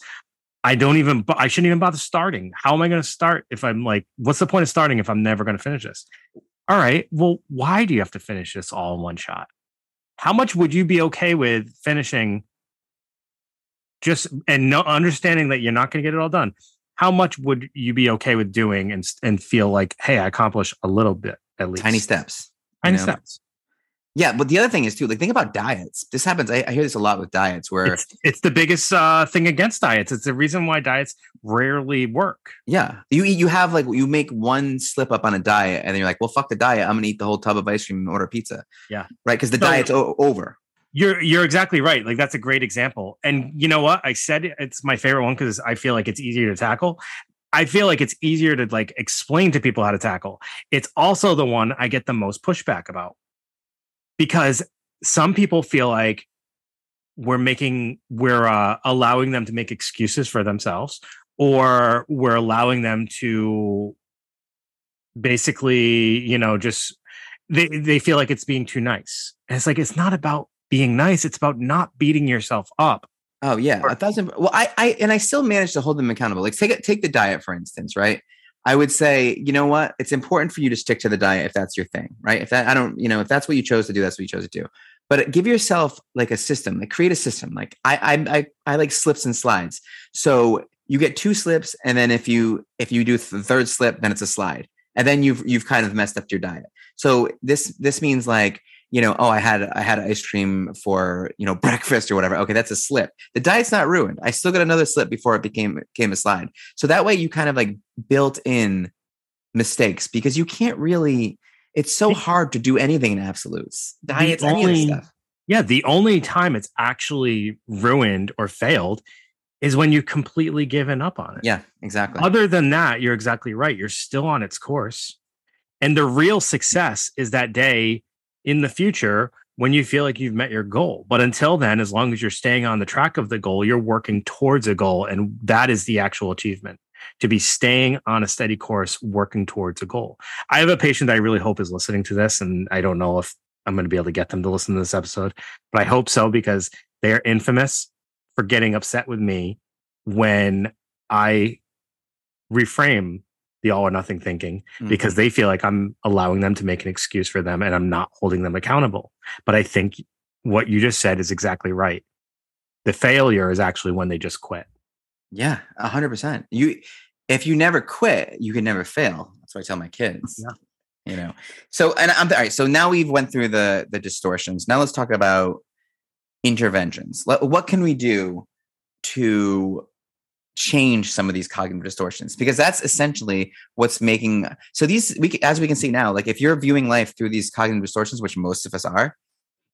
I don't even, I shouldn't even bother starting. How am I going to start if I'm like, what's the point of starting if I'm never going to finish this? All right. Well, why do you have to finish this all in one shot? How much would you be okay with finishing just and no understanding that you're not going to get it all done? How much would you be okay with doing and and feel like, hey, I accomplished a little bit at least? tiny steps. you Tiny know? steps. Yeah, but the other thing is too, like think about diets. This happens. I, I hear this a lot with diets, where It's it's the biggest uh, thing against diets. It's the reason why diets rarely work. yeah, you eat, you have like you make one slip up on a diet, and then you're like, well, fuck the diet. I'm gonna eat the whole tub of ice cream and order pizza. Yeah. right. Because the So- diet's o- over. You're you're exactly right. Like that's a great example. And you know what? I said it- it's my favorite one because I feel like it's easier to tackle. I feel like it's easier to like explain to people how to tackle. It's also the one I get the most pushback about because some people feel like we're making we're uh, allowing them to make excuses for themselves or we're allowing them to basically you know just they they feel like it's being too nice and it's like it's not about being nice it's about not beating yourself up Oh yeah, a thousand. Well, I, I, and I still manage to hold them accountable. Like take it, take the diet for instance, right? I would say, you know what? It's important for you to stick to the diet if that's your thing, right? If that, I don't, you know, if that's what you chose to do, that's what you chose to do. But give yourself like a system, like create a system. Like I, I, I, I like slips and slides. So you get two slips, and then if you if you do the third slip, then it's a slide, and then you've you've kind of messed up your diet. So this this means like you know, oh, I had I had ice cream for you know breakfast or whatever. Okay, that's a slip. The diet's not ruined. I still got another slip before it became became a slide. So that way you kind of like built in mistakes because you can't really. It's so hard to do anything in absolutes. Diets, any of this only- stuff. yeah the only time it's actually ruined or failed is when you completely given up on it Yeah, exactly. other than that you're exactly right you're still on its course and the real success is that day in the future when you feel like you've met your goal. But until then as long as you're staying on the track of the goal you're working towards a goal and that is the actual achievement to be staying on a steady course working towards a goal. I have a patient that i really hope is listening to this and i don't know if i'm going to be able to get them to listen to this episode but i hope so because they are infamous for getting upset with me when i reframe the all or nothing thinking Mhm. because they feel like I'm allowing them to make an excuse for them and I'm not holding them accountable. But I think what you just said is exactly right. The failure is actually when they just quit. Yeah, a hundred percent. You, if you never quit, you can never fail. That's what I tell my kids. Yeah. You know. So, and I'm all right. So now we've went through the the distortions. Now let's talk about interventions. What can we do to change some of these cognitive distortions? Because that's essentially what's making. So these, we as we can see now, like if you're viewing life through these cognitive distortions, which most of us are,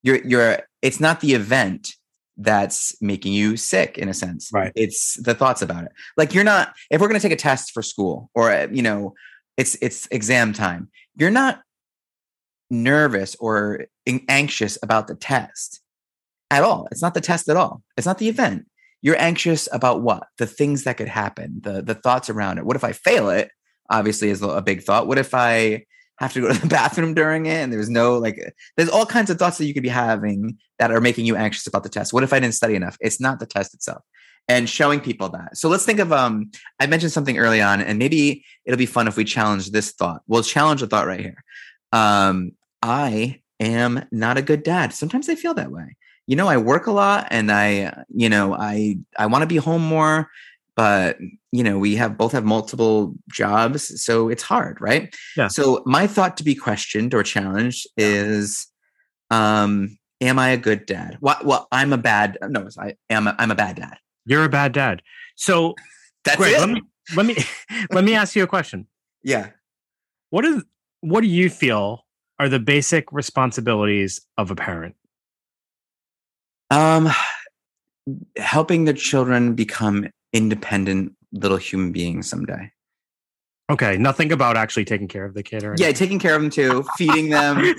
you're you're. It's not the event that's making you sick in a sense Right. it's the thoughts about it like you're not if we're going to take a test for school or you know it's it's exam time you're not nervous or anxious about the test at all it's not the test at all it's not the event you're anxious about what? The things that could happen the the thoughts around it. What if i fail it? Obviously is a big thought. What if i have to go to the bathroom during it and there's no like there's all kinds of thoughts that you could be having that are making you anxious about the test. What if i didn't study enough? It's not the test itself. And showing people that. So let's think of um i mentioned something early on and maybe it'll be fun if we challenge this thought. We'll challenge the thought right here. Um i am not a good dad. Sometimes i feel that way you know i work a lot and i you know i i want to be home more but you know we have both have multiple jobs so it's hard right Yeah. so my thought to be questioned or challenged is um am i a good dad well, well i'm a bad no i am a, i'm a bad dad You're a bad dad. So that's great, it let me let me let me ask you a question. yeah What is what do you feel are the basic responsibilities of a parent? Um helping their children become independent little human beings someday Okay, nothing about actually taking care of the kid or yeah taking care of them too feeding them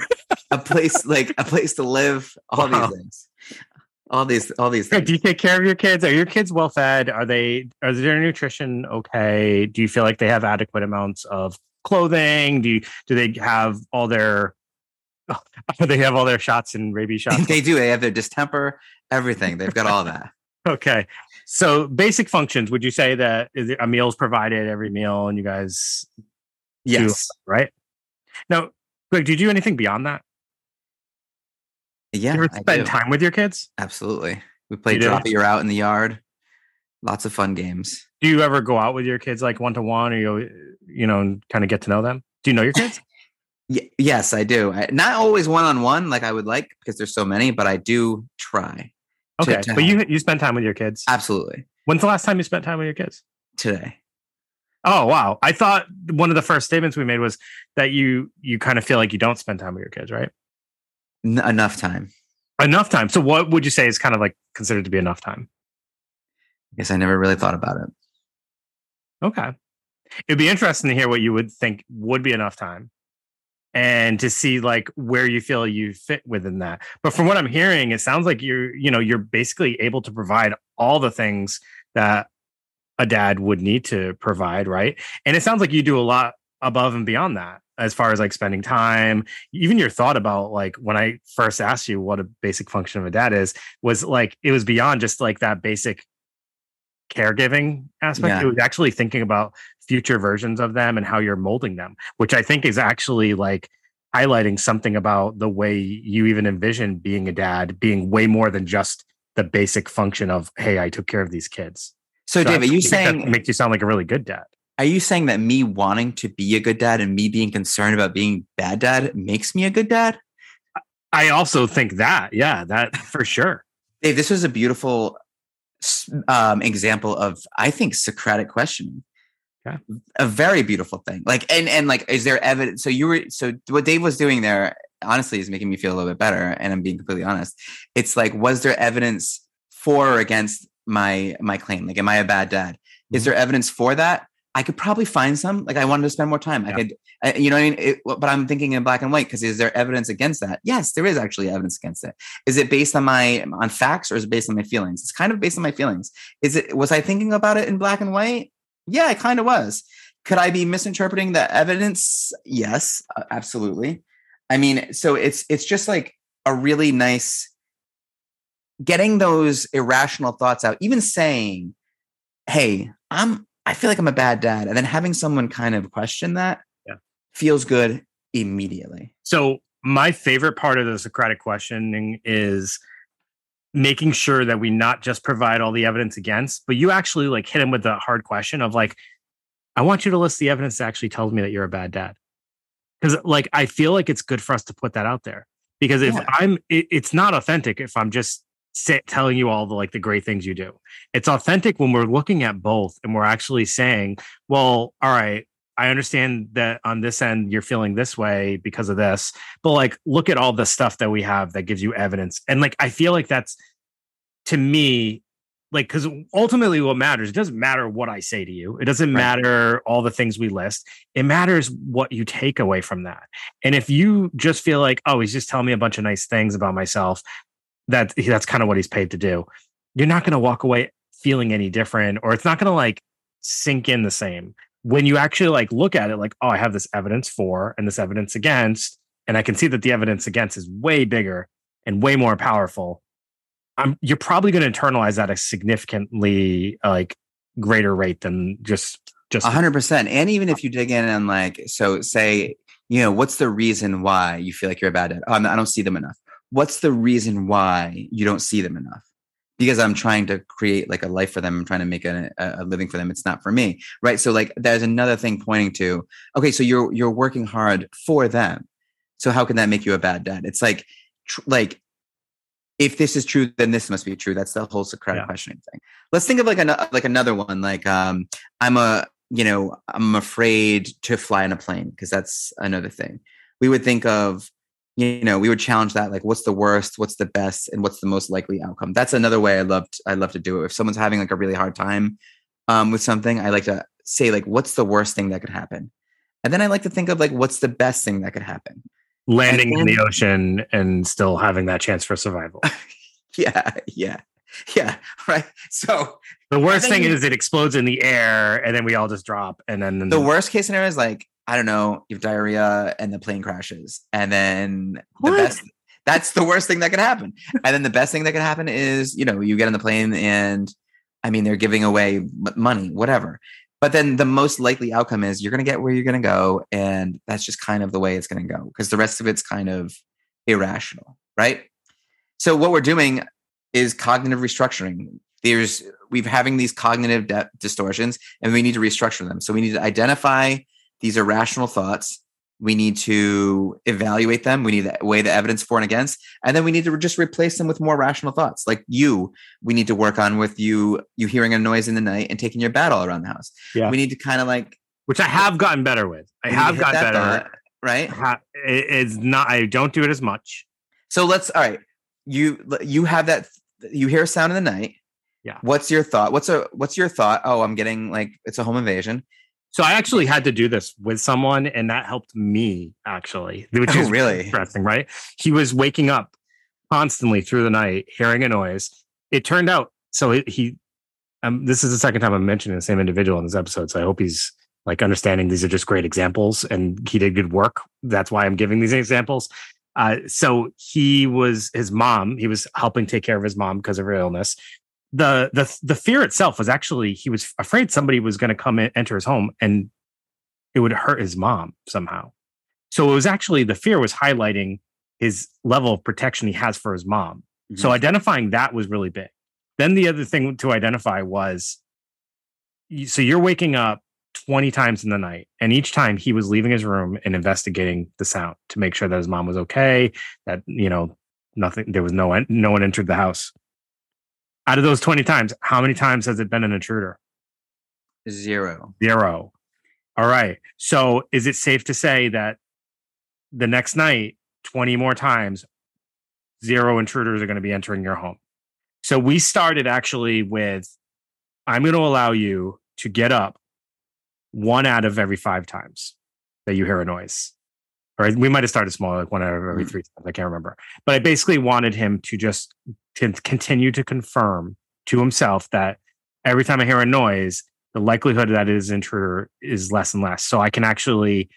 a place like a place to live all Wow. these things all these all these things do you take care of your kids? Are your kids well fed? Are they are their nutrition okay? Do you feel like they have adequate amounts of clothing? Do you do they have all their they have all their shots and rabies shots? they do they have their distemper everything they've got all that okay. So basic functions, would you say that a meal is provided every meal and you guys yes right? Now, Greg, do you do anything beyond that? yeah you ever I spend do. time with your kids? absolutely we play You drop it you're out in the yard lots of fun games Do you ever go out with your kids like one to one, or you you know kind of get to know them? Do you know your kids? Y- yes i do I, not always one-on-one like i would like because there's so many but i do try Okay, to but you you spend time with your kids. absolutely When's the last time you spent time with your kids? today Oh wow! I thought one of the first statements we made was that you you kind of feel like you don't spend time with your kids, right? N- enough time Enough time. So what would you say is kind of like considered to be enough time? I guess i never really thought about it Okay. It'd be interesting to hear what you would think would be enough time and to see like where you feel you fit within that. But from what I'm hearing, it sounds like you're, you know, you're basically able to provide all the things that a dad would need to provide, right? And it sounds like you do a lot above and beyond that as far as like spending time. Even your thought about like when I first asked you what a basic function of a dad is was like it was beyond just like that basic caregiving aspect. Yeah. It was actually thinking about future versions of them and how you're molding them, which I think is actually like highlighting something about the way you even envision being a dad being way more than just the basic function of, hey, I took care of these kids. so So I david you think that saying makes you sound like a really good dad. Are you saying that me wanting to be a good dad and me being concerned about being bad dad makes me a good dad? I also think that, yeah, that for sure. Dave, this was a beautiful um, example of, I think, Socratic questioning. Okay. A very beautiful thing. Like, and and like, is there evidence? So you were, so what Dave was doing there, honestly, is making me feel a little bit better. And I'm being completely honest. It's like, was there evidence for or against my my claim? Like, am I a bad dad? Is Mm-hmm. there evidence for that? I could probably find some. Like, I wanted to spend more time. I could, I, you know, what I mean. It, but I'm thinking in black and white because is there evidence against that? Yes, there is actually evidence against it. Is it based on my on facts or is it based on my feelings? It's kind of based on my feelings. Is it was I thinking about it in black and white? Yeah, I kind of was. Could I be misinterpreting the evidence? Yes, uh, absolutely. I mean, so it's it's just like a really nice getting those irrational thoughts out, even saying, "Hey, I'm I feel like I'm a bad dad," and then having someone kind of question that Yeah. feels good immediately. So my favorite part of the Socratic questioning is making sure that we not just provide all the evidence against, but you actually like hit him with the hard question of like, I want you to list the evidence that actually tells me that you're a bad dad. Because like I feel like it's good for us to put that out there. Because if Yeah. I'm, it, it's not authentic if I'm just sit, telling you all the like the great things you do. It's authentic when we're looking at both and we're actually saying, well, all right, I understand that on this end you're feeling this way because of this, but like look at all the stuff that we have that gives you evidence. And like I feel like that's to me like because ultimately what matters it doesn't matter what i say to you it doesn't Right. matter all the things we list it matters what you take away from that and if you just feel like oh he's just telling me a bunch of nice things about myself that that's kind of what he's paid to do you're not going to walk away feeling any different or it's not going to like sink in the same when you actually like look at it like oh i have this evidence for and this evidence against and i can see that the evidence against is way bigger and way more powerful I'm, you're probably going to internalize that at a significantly like greater rate than just just A hundred percent. And even if you dig in and like, so say, you know, what's the reason why you feel like you're a bad dad? Oh, I don't see them enough. What's the reason why you don't see them enough? because I'm trying to create like a life for them. I'm trying to make a, a living for them. It's not for me, right? So like, there's another thing pointing to, okay, so you're you're working hard for them. So how can that make you a bad dad? It's like, tr- like, if this is true, then this must be true. That's the whole Socratic yeah. questioning thing. Let's think of like another like another one. Like, um, I'm a you know I'm afraid to fly in a plane because that's another thing. We would think of you know we would challenge that like what's the worst? What's the best? And what's the most likely outcome? That's another way i love to, i love to do it. If someone's having like a really hard time um, with something i like to say like what's the worst thing that could happen? And then i like to think of like what's the best thing that could happen? Landing then, in the ocean and still having that chance for survival. Yeah yeah yeah right? So the worst thing is it explodes in the air and then we all just drop and then the worst case scenario is like I don't know, you have diarrhea and the plane crashes. And then what? the best that's the worst thing that could happen. and then the best thing that could happen is, you know, you get on the plane and I mean, they're giving away money, whatever. But then the most likely outcome is you're going to get where you're going to go. And that's just kind of the way it's going to go because the rest of it's kind of irrational, right? So what we're doing is cognitive restructuring. There's, we've having these cognitive de- distortions and we need to restructure them. So we need to identify these are rational thoughts. We need to evaluate them. We need to weigh the evidence for and against, and then we need to just replace them with more rational thoughts. Like you, we need to work on with you. You hearing a noise in the night and taking your bat all around the house. Yeah, we need to kind of like, which I have gotten better with. I have gotten better. Thought, right? It's not. I don't do it as much. So let's. All right. You you have that. You hear a sound in the night. Yeah. What's your thought? What's a what's your thought? Oh, I'm getting like it's a home invasion. So I actually had to do this with someone, and that helped me actually, which oh, is really interesting, right? He was waking up constantly through the night, hearing a noise. It turned out so he. Um, this is the second time I'm mentioning the same individual in this episode, so I hope he's like understanding these are just great examples, and he did good work. That's why I'm giving these examples. Uh, so he was his mom. He was helping take care of his mom because of her illness the the the fear itself was actually he was afraid somebody was going to come in, enter his home and it would hurt his mom somehow. So it was actually the fear was highlighting his level of protection he has for his mom. Mm-hmm. So identifying that was really big. Then the other thing to identify was so you're waking up 20 times in the night and each time he was leaving his room and investigating the sound to make sure that his mom was okay that you know nothing there was no no one entered the house out of those 20 times, how many times has it been an intruder? Zero. Zero. All right. So is it safe to say that the next night, 20 more times, zero intruders are going to be entering your home? So we started actually with I'm going to allow you to get up one out of every five times that you hear a noise. Or we might have started small, like one out of every mm. three times. I can't remember. But I basically wanted him to just to continue to confirm to himself that every time I hear a noise, the likelihood that it is intruder is less and less. So I can actually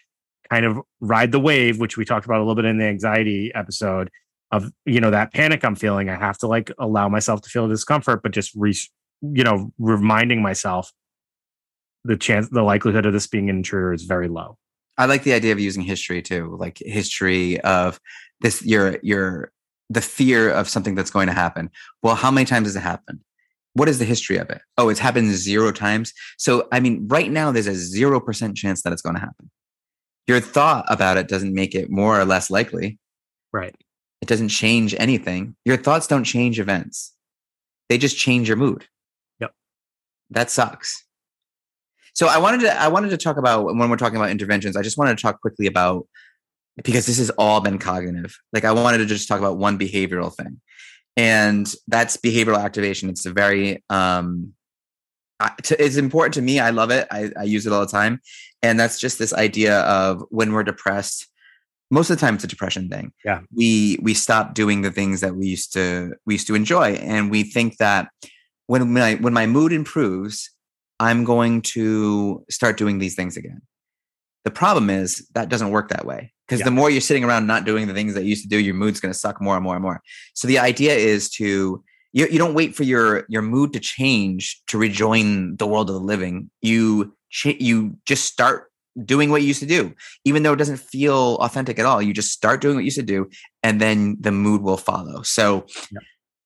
kind of ride the wave, which we talked about a little bit in the anxiety episode of, you know, that panic I'm feeling. I have to like allow myself to feel discomfort, but just re, you know, reminding myself the chance, the likelihood of this being an intruder is very low. I like the idea of using history too, like history of this, your, your the fear of something that's going to happen. Well, how many times has it happened? What is the history of it? Oh, it's happened zero times. So, I mean, right now there's a 0% chance that it's going to happen. Your thought about it doesn't make it more or less likely. Right. It doesn't change anything. Your thoughts don't change events. They just change your mood. Yep. That sucks. So I wanted to I wanted to talk about when we're talking about interventions, I just wanted to talk quickly about because this has all been cognitive. Like I wanted to just talk about one behavioral thing, and that's behavioral activation. It's a very um, it's important to me. I love it. I, I use it all the time, and that's just this idea of when we're depressed. Most of the time, it's a depression thing. Yeah, we we stop doing the things that we used to we used to enjoy, and we think that when my when my mood improves, I'm going to start doing these things again. The problem is that doesn't work that way because yeah. the more you're sitting around not doing the things that you used to do, your mood's going to suck more and more and more. So the idea is to you, you don't wait for your your mood to change to rejoin the world of the living. You you just start doing what you used to do, even though it doesn't feel authentic at all. You just start doing what you used to do, and then the mood will follow. So, yeah,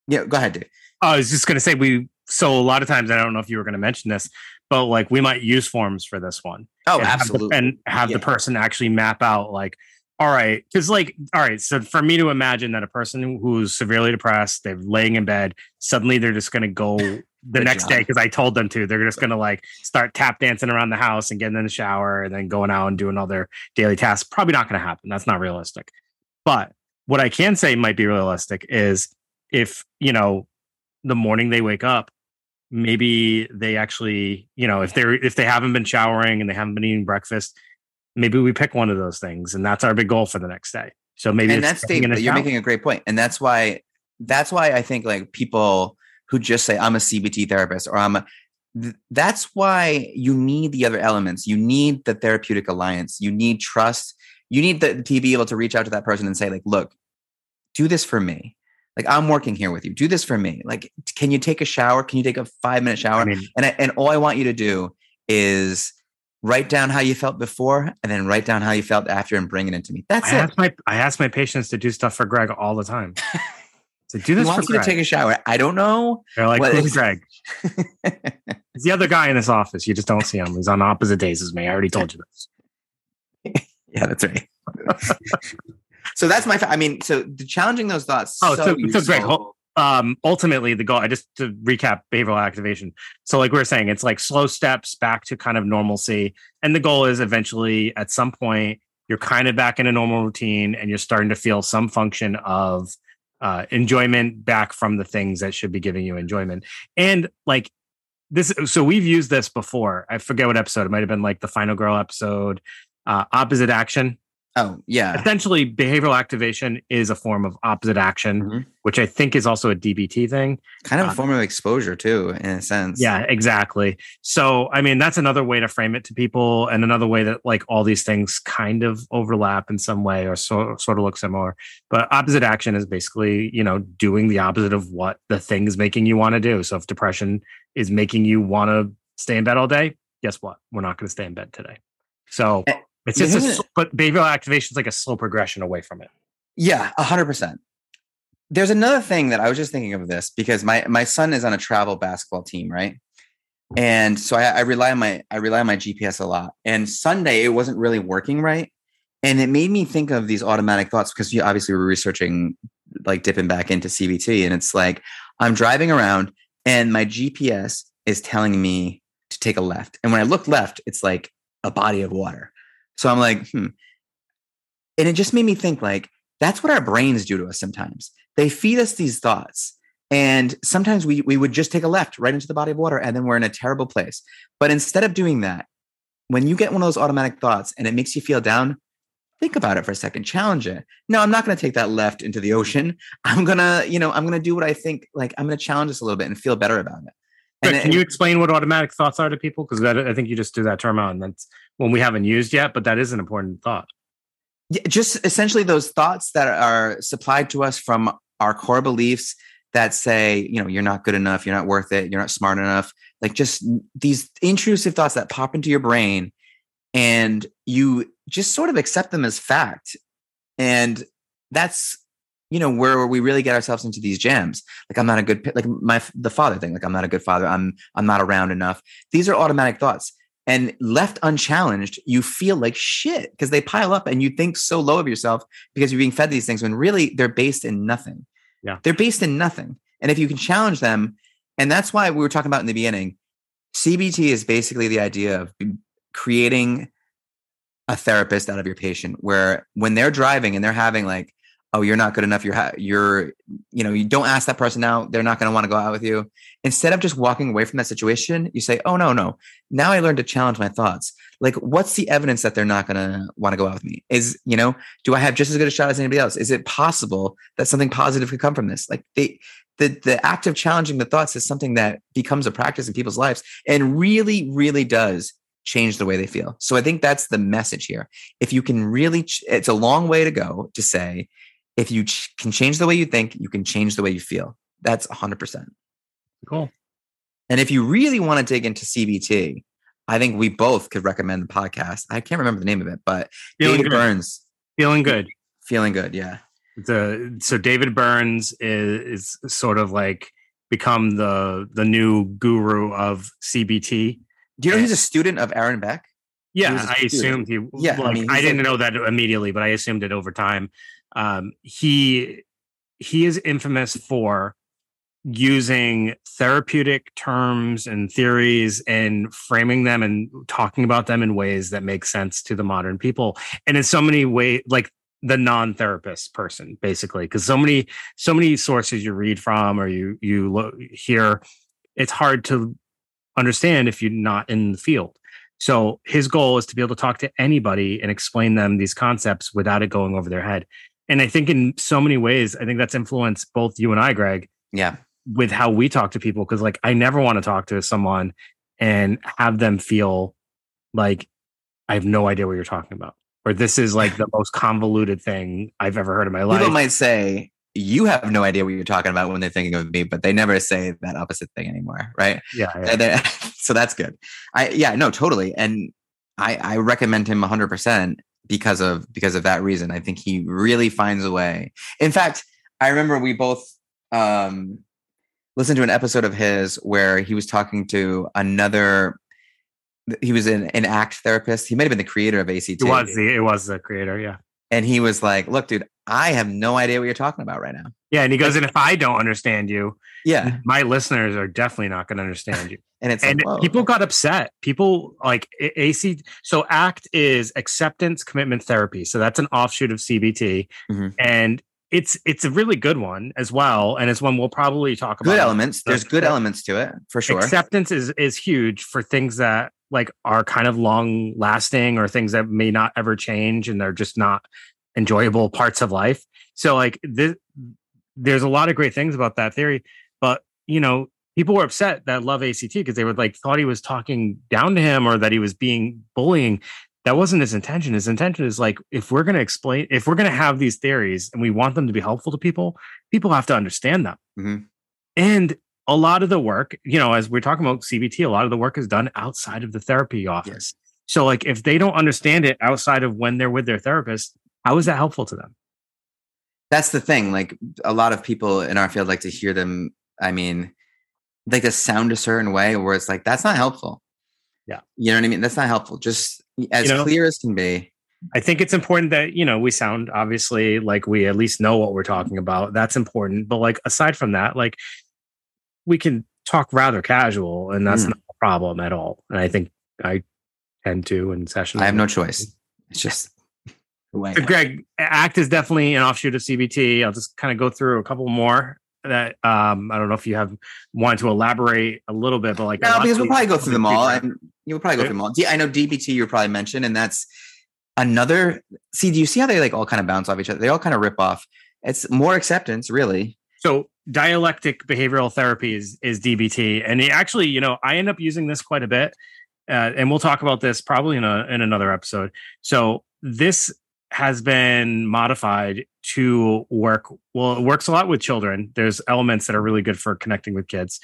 yeah go ahead, dude. I was just going to say we. So a lot of times, I don't know if you were going to mention this, but like we might use forms for this one. Oh, and have the- absolutely. and have Yeah. the person actually map out like, all right, because like, all right, so for me to imagine that a person who's severely depressed, they're laying in bed, suddenly they're just going to go the Good next job. day because I told them to. They're just going to like start tap dancing around the house and getting in the shower and then going out and doing all their daily tasks. Probably not going to happen. That's not realistic. But what I can say might be realistic is if, you know, the morning they wake up, maybe they actually, you know, if they're if they haven't been showering and they haven't been eating breakfast, maybe we pick one of those things and that's our big goal for the next day. So maybe and that's getting in Dave, a you're making a great point and that's why that's why i think like people who just say i'm a cbt therapist or i'm a th- that's why you need the other elements. You need the therapeutic alliance. You need trust. You need the, to be able to reach out to that person and say like look do this for me like i'm working here with you do this for me like can you take a shower can you take a five minute shower I mean, and I, and all I want you to do is write down how you felt before, and then write down how you felt after, and bring it into me. That's I it. ask my I ask my patients to do stuff for Greg all the time. So do He this for wants you to take a shower. I don't know. They're like, who's Greg? He's the other guy in this office. You just don't see him. He's on opposite days as me. I already told you this. yeah, that's right. So that's my. I mean, so the challenging those thoughts. Oh, so- so Greg, useful. um ultimately the goal i just to recap behavioral activation so like we are saying it's like slow steps back to kind of normalcy and the goal is eventually at some point you're kind of back in a normal routine and you're starting to feel some function of uh enjoyment back from the things that should be giving you enjoyment and like this so we've used this before i forget what episode it might have been like the final girl episode uh opposite action Oh, yeah. essentially behavioral activation is a form of opposite action Mhm. which i think is also a dbt thing Kind of a Uh, form of exposure too, in a sense. yeah exactly so i mean that's another way to frame it to people and another way that like all these things kind of overlap in some way or so, sort of look similar but opposite action is basically you know doing the opposite of what the thing is making you want to do so if depression is making you want to stay in bed all day guess what we're not going to stay in bed today so it's just a, but behavioral activation is like a slow progression away from it Yeah, a hundred percent. There's another thing that I was just thinking of this because my my son is on a travel basketball team, right? And so I, I rely on my I rely on my GPS a lot. And Sunday it wasn't really working right, and it made me think of these automatic thoughts because you obviously we're researching like dipping back into CBT, and it's like I'm driving around and my GPS is telling me to take a left, and when I look left, it's like a body of water. So I'm like, hmm. And it just made me think like that's what our brains do to us sometimes. They feed us these thoughts. And sometimes we we would just take a left right into the body of water and then we're in a terrible place. But instead of doing that, when you get one of those automatic thoughts and it makes you feel down, think about it for a second, challenge it. No, I'm not going to take that left into the ocean. I'm going to, you know, I'm going to do what I think like I'm going to challenge this a little bit and feel better about it. And can you explain what automatic thoughts are to people? Because I think you just threw that term out, and that's one we haven't used yet, but that is an important thought. Yeah, just essentially those thoughts that are supplied to us from our core beliefs that say, you know, you're not good enough, you're not worth it, you're not smart enough. Like just these intrusive thoughts that pop into your brain and you just sort of accept them as fact. And that's, you know, where we really get ourselves into these jams. Like I'm not a good, like my, the father thing, like I'm not a good father. I'm, I'm not around enough. These are automatic thoughts and left unchallenged, you feel like shit because they pile up and you think so low of yourself because you're being fed these things when really they're based in nothing. Yeah. They're based in nothing. And if you can challenge them, and that's why we were talking about in the beginning, CBT is basically the idea of creating a therapist out of your patient where when they're driving and they're having like, oh, you're not good enough, you're, ha- you're, you know, you don't ask that person out, they're not going to want to go out with you. Instead of just walking away from that situation, you say, oh, no, no, now I learned to challenge my thoughts. Like, what's the evidence that they're not going to want to go out with me? Is, you know, do I have just as good a shot as anybody else? Is it possible that something positive could come from this? Like, they, the, the act of challenging the thoughts is something that becomes a practice in people's lives and really, really does change the way they feel. So I think that's the message here. If you can really, ch- it's a long way to go to say, if you ch- can change the way you think, you can change the way you feel. That's 100%. Cool. And if you really want to dig into CBT, I think we both could recommend the podcast. I can't remember the name of it, but Feeling David good. Burns, Feeling good. feeling good. Yeah. The so David Burns is, is sort of like become the the new guru of CBT. Do you know he's a student of Aaron Beck? Yeah, I assumed he. Yeah, I like, I, mean, he's didn't like- know that immediately, but I assumed it over time. Um, he he is infamous for using therapeutic terms and theories and framing them and talking about them in ways that make sense to the modern people, and in so many ways, like the non-therapist person, basically, because so many so many sources you read from or you you lo- hear, it's hard to understand if you're not in the field. So his goal is to be able to talk to anybody and explain them these concepts without it going over their head. And I think in so many ways, I think that's influenced both you and I, Greg, Yeah. with how we talk to people. Cause like I never want to talk to someone and have them feel like I have no idea what you're talking about. Or this is like the most convoluted thing I've ever heard in my life. People might say you have no idea what you're talking about when they're thinking of me, but they never say that opposite thing anymore, right? yeah, yeah. So that's good. I yeah, no, totally. And I I recommend him 100% because of because of that reason. I think he really finds a way. In fact, I remember we both um listened to an episode of his where he was talking to another he was an, an act therapist. He might have been the creator of ACT. It was the it was the creator, yeah. And he was like, "Look, dude, I have no idea what you're talking about right now." Yeah, and he goes, and if I don't understand you, Yeah, my listeners are definitely not going to understand you. and it's and like, people got upset. People like AC. So ACT is acceptance commitment therapy. So that's an offshoot of CBT, Mhm. and it's it's a really good one as well. And it's one we'll probably talk about. good elements. There's good elements to it for sure. Acceptance is is huge for things that like are kind of long lasting or things that may not ever change and they're just not enjoyable parts of life. So like this, there's a lot of great things about that theory, but you know, people were upset that love ACT because they were like thought he was talking down to him or that he was being bullying. That wasn't his intention. His intention is like if we're going to explain, if we're going to have these theories and we want them to be helpful to people, people have to understand them. Mhm. And a lot of the work, you know, as we're talking about CBT, a lot of the work is done outside of the therapy office. So, like, if they don't understand it outside of when they're with their therapist, how is that helpful to them? That's the thing. Like a lot of people in our field like to hear them. I mean, like to sound a certain way where it's like that's not helpful. Yeah. you know what I mean. That's not helpful. Just as You know- clear as can be. I think it's important that, you know, we sound obviously like we at least know what we're talking about. That's important. But, like, aside from that, like, we can talk rather casual and that's Mm. not a problem at all. And I think I tend to in sessions. I have no choice. It's just the way. So Greg, ACT is definitely an offshoot of CBT. I'll just kind of go through a couple more that um, I don't know if you have wanted to elaborate a little bit, but like No, because we'll probably go through them all, and you'll probably go through them all. I know DBT you probably mentioned, and that's another. See, do you see how they like all kind of bounce off each other? They all kind of rip off. It's more acceptance, really. So dialectic behavioral therapy is is DBT, and it actually, you know, I end up using this quite a bit, uh, and we'll talk about this probably in a in another episode. So this has been modified to work. Well, it works a lot with children. There's elements that are really good for connecting with kids,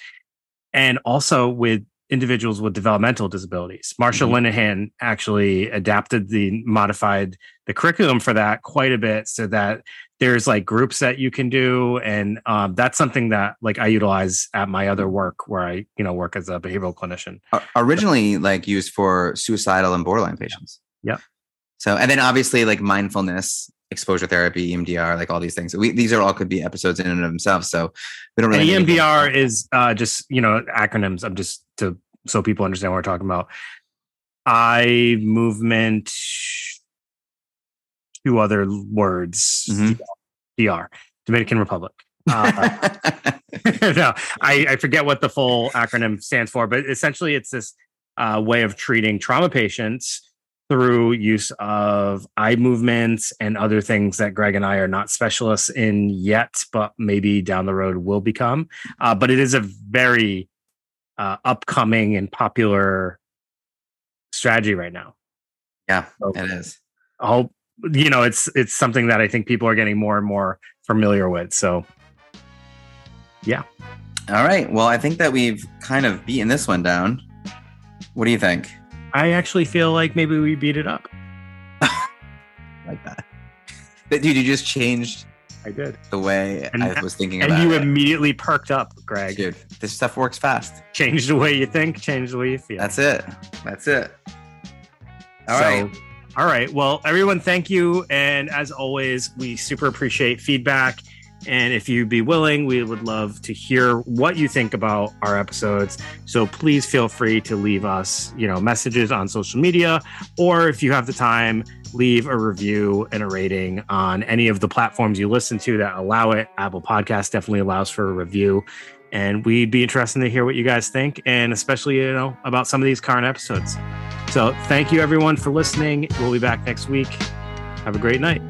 and also with individuals with developmental disabilities. Marsha Mhm. Linehan actually adapted the modified the curriculum for that quite a bit so that there's like groups that you can do and um, that's something that like i utilize at my other work where i you know work as a behavioral clinician O- originally like used for suicidal and borderline patients. Yeah. So, and then obviously like mindfulness, exposure therapy, EMDR, like all these things. We, these are all could be episodes in and of themselves. So we don't really. go- emdr is uh, just you know acronyms i'm just to so people understand what we're talking about eye movement two other words Mhm. dr dominican republic uh, no, I, I forget what the full acronym stands for, but essentially it's this uh, way of treating trauma patients through use of eye movements and other things that Greg and I are not specialists in yet, but maybe down the road will become. Uh, but it is a very uh, upcoming and popular strategy right now. yeah, So it is. I hope you know it's it's something that I think people are getting more and more familiar with. So yeah. All right. Well, I think that we've kind of beaten this one down. What do you think? I actually feel like maybe we beat it up. Like that. But dude, you just changed I did. the way And- I was thinking And about you it. immediately perked up, Greg. Dude, this stuff works fast. Change the way you think, change the way you feel. That's it. That's it. All So, right. All right. Well, everyone, thank you. And as always, we super appreciate feedback. And if you'd be willing, we would love to hear what you think about our episodes. So please feel free to leave us, you know, messages on social media, or if you have the time, leave a review and a rating on any of the platforms you listen to that allow it. Apple Podcast definitely allows for a review. And we'd be interested to hear what you guys think, and especially, you know, about some of these current episodes. So thank you everyone for listening. We'll be back next week. Have a great night.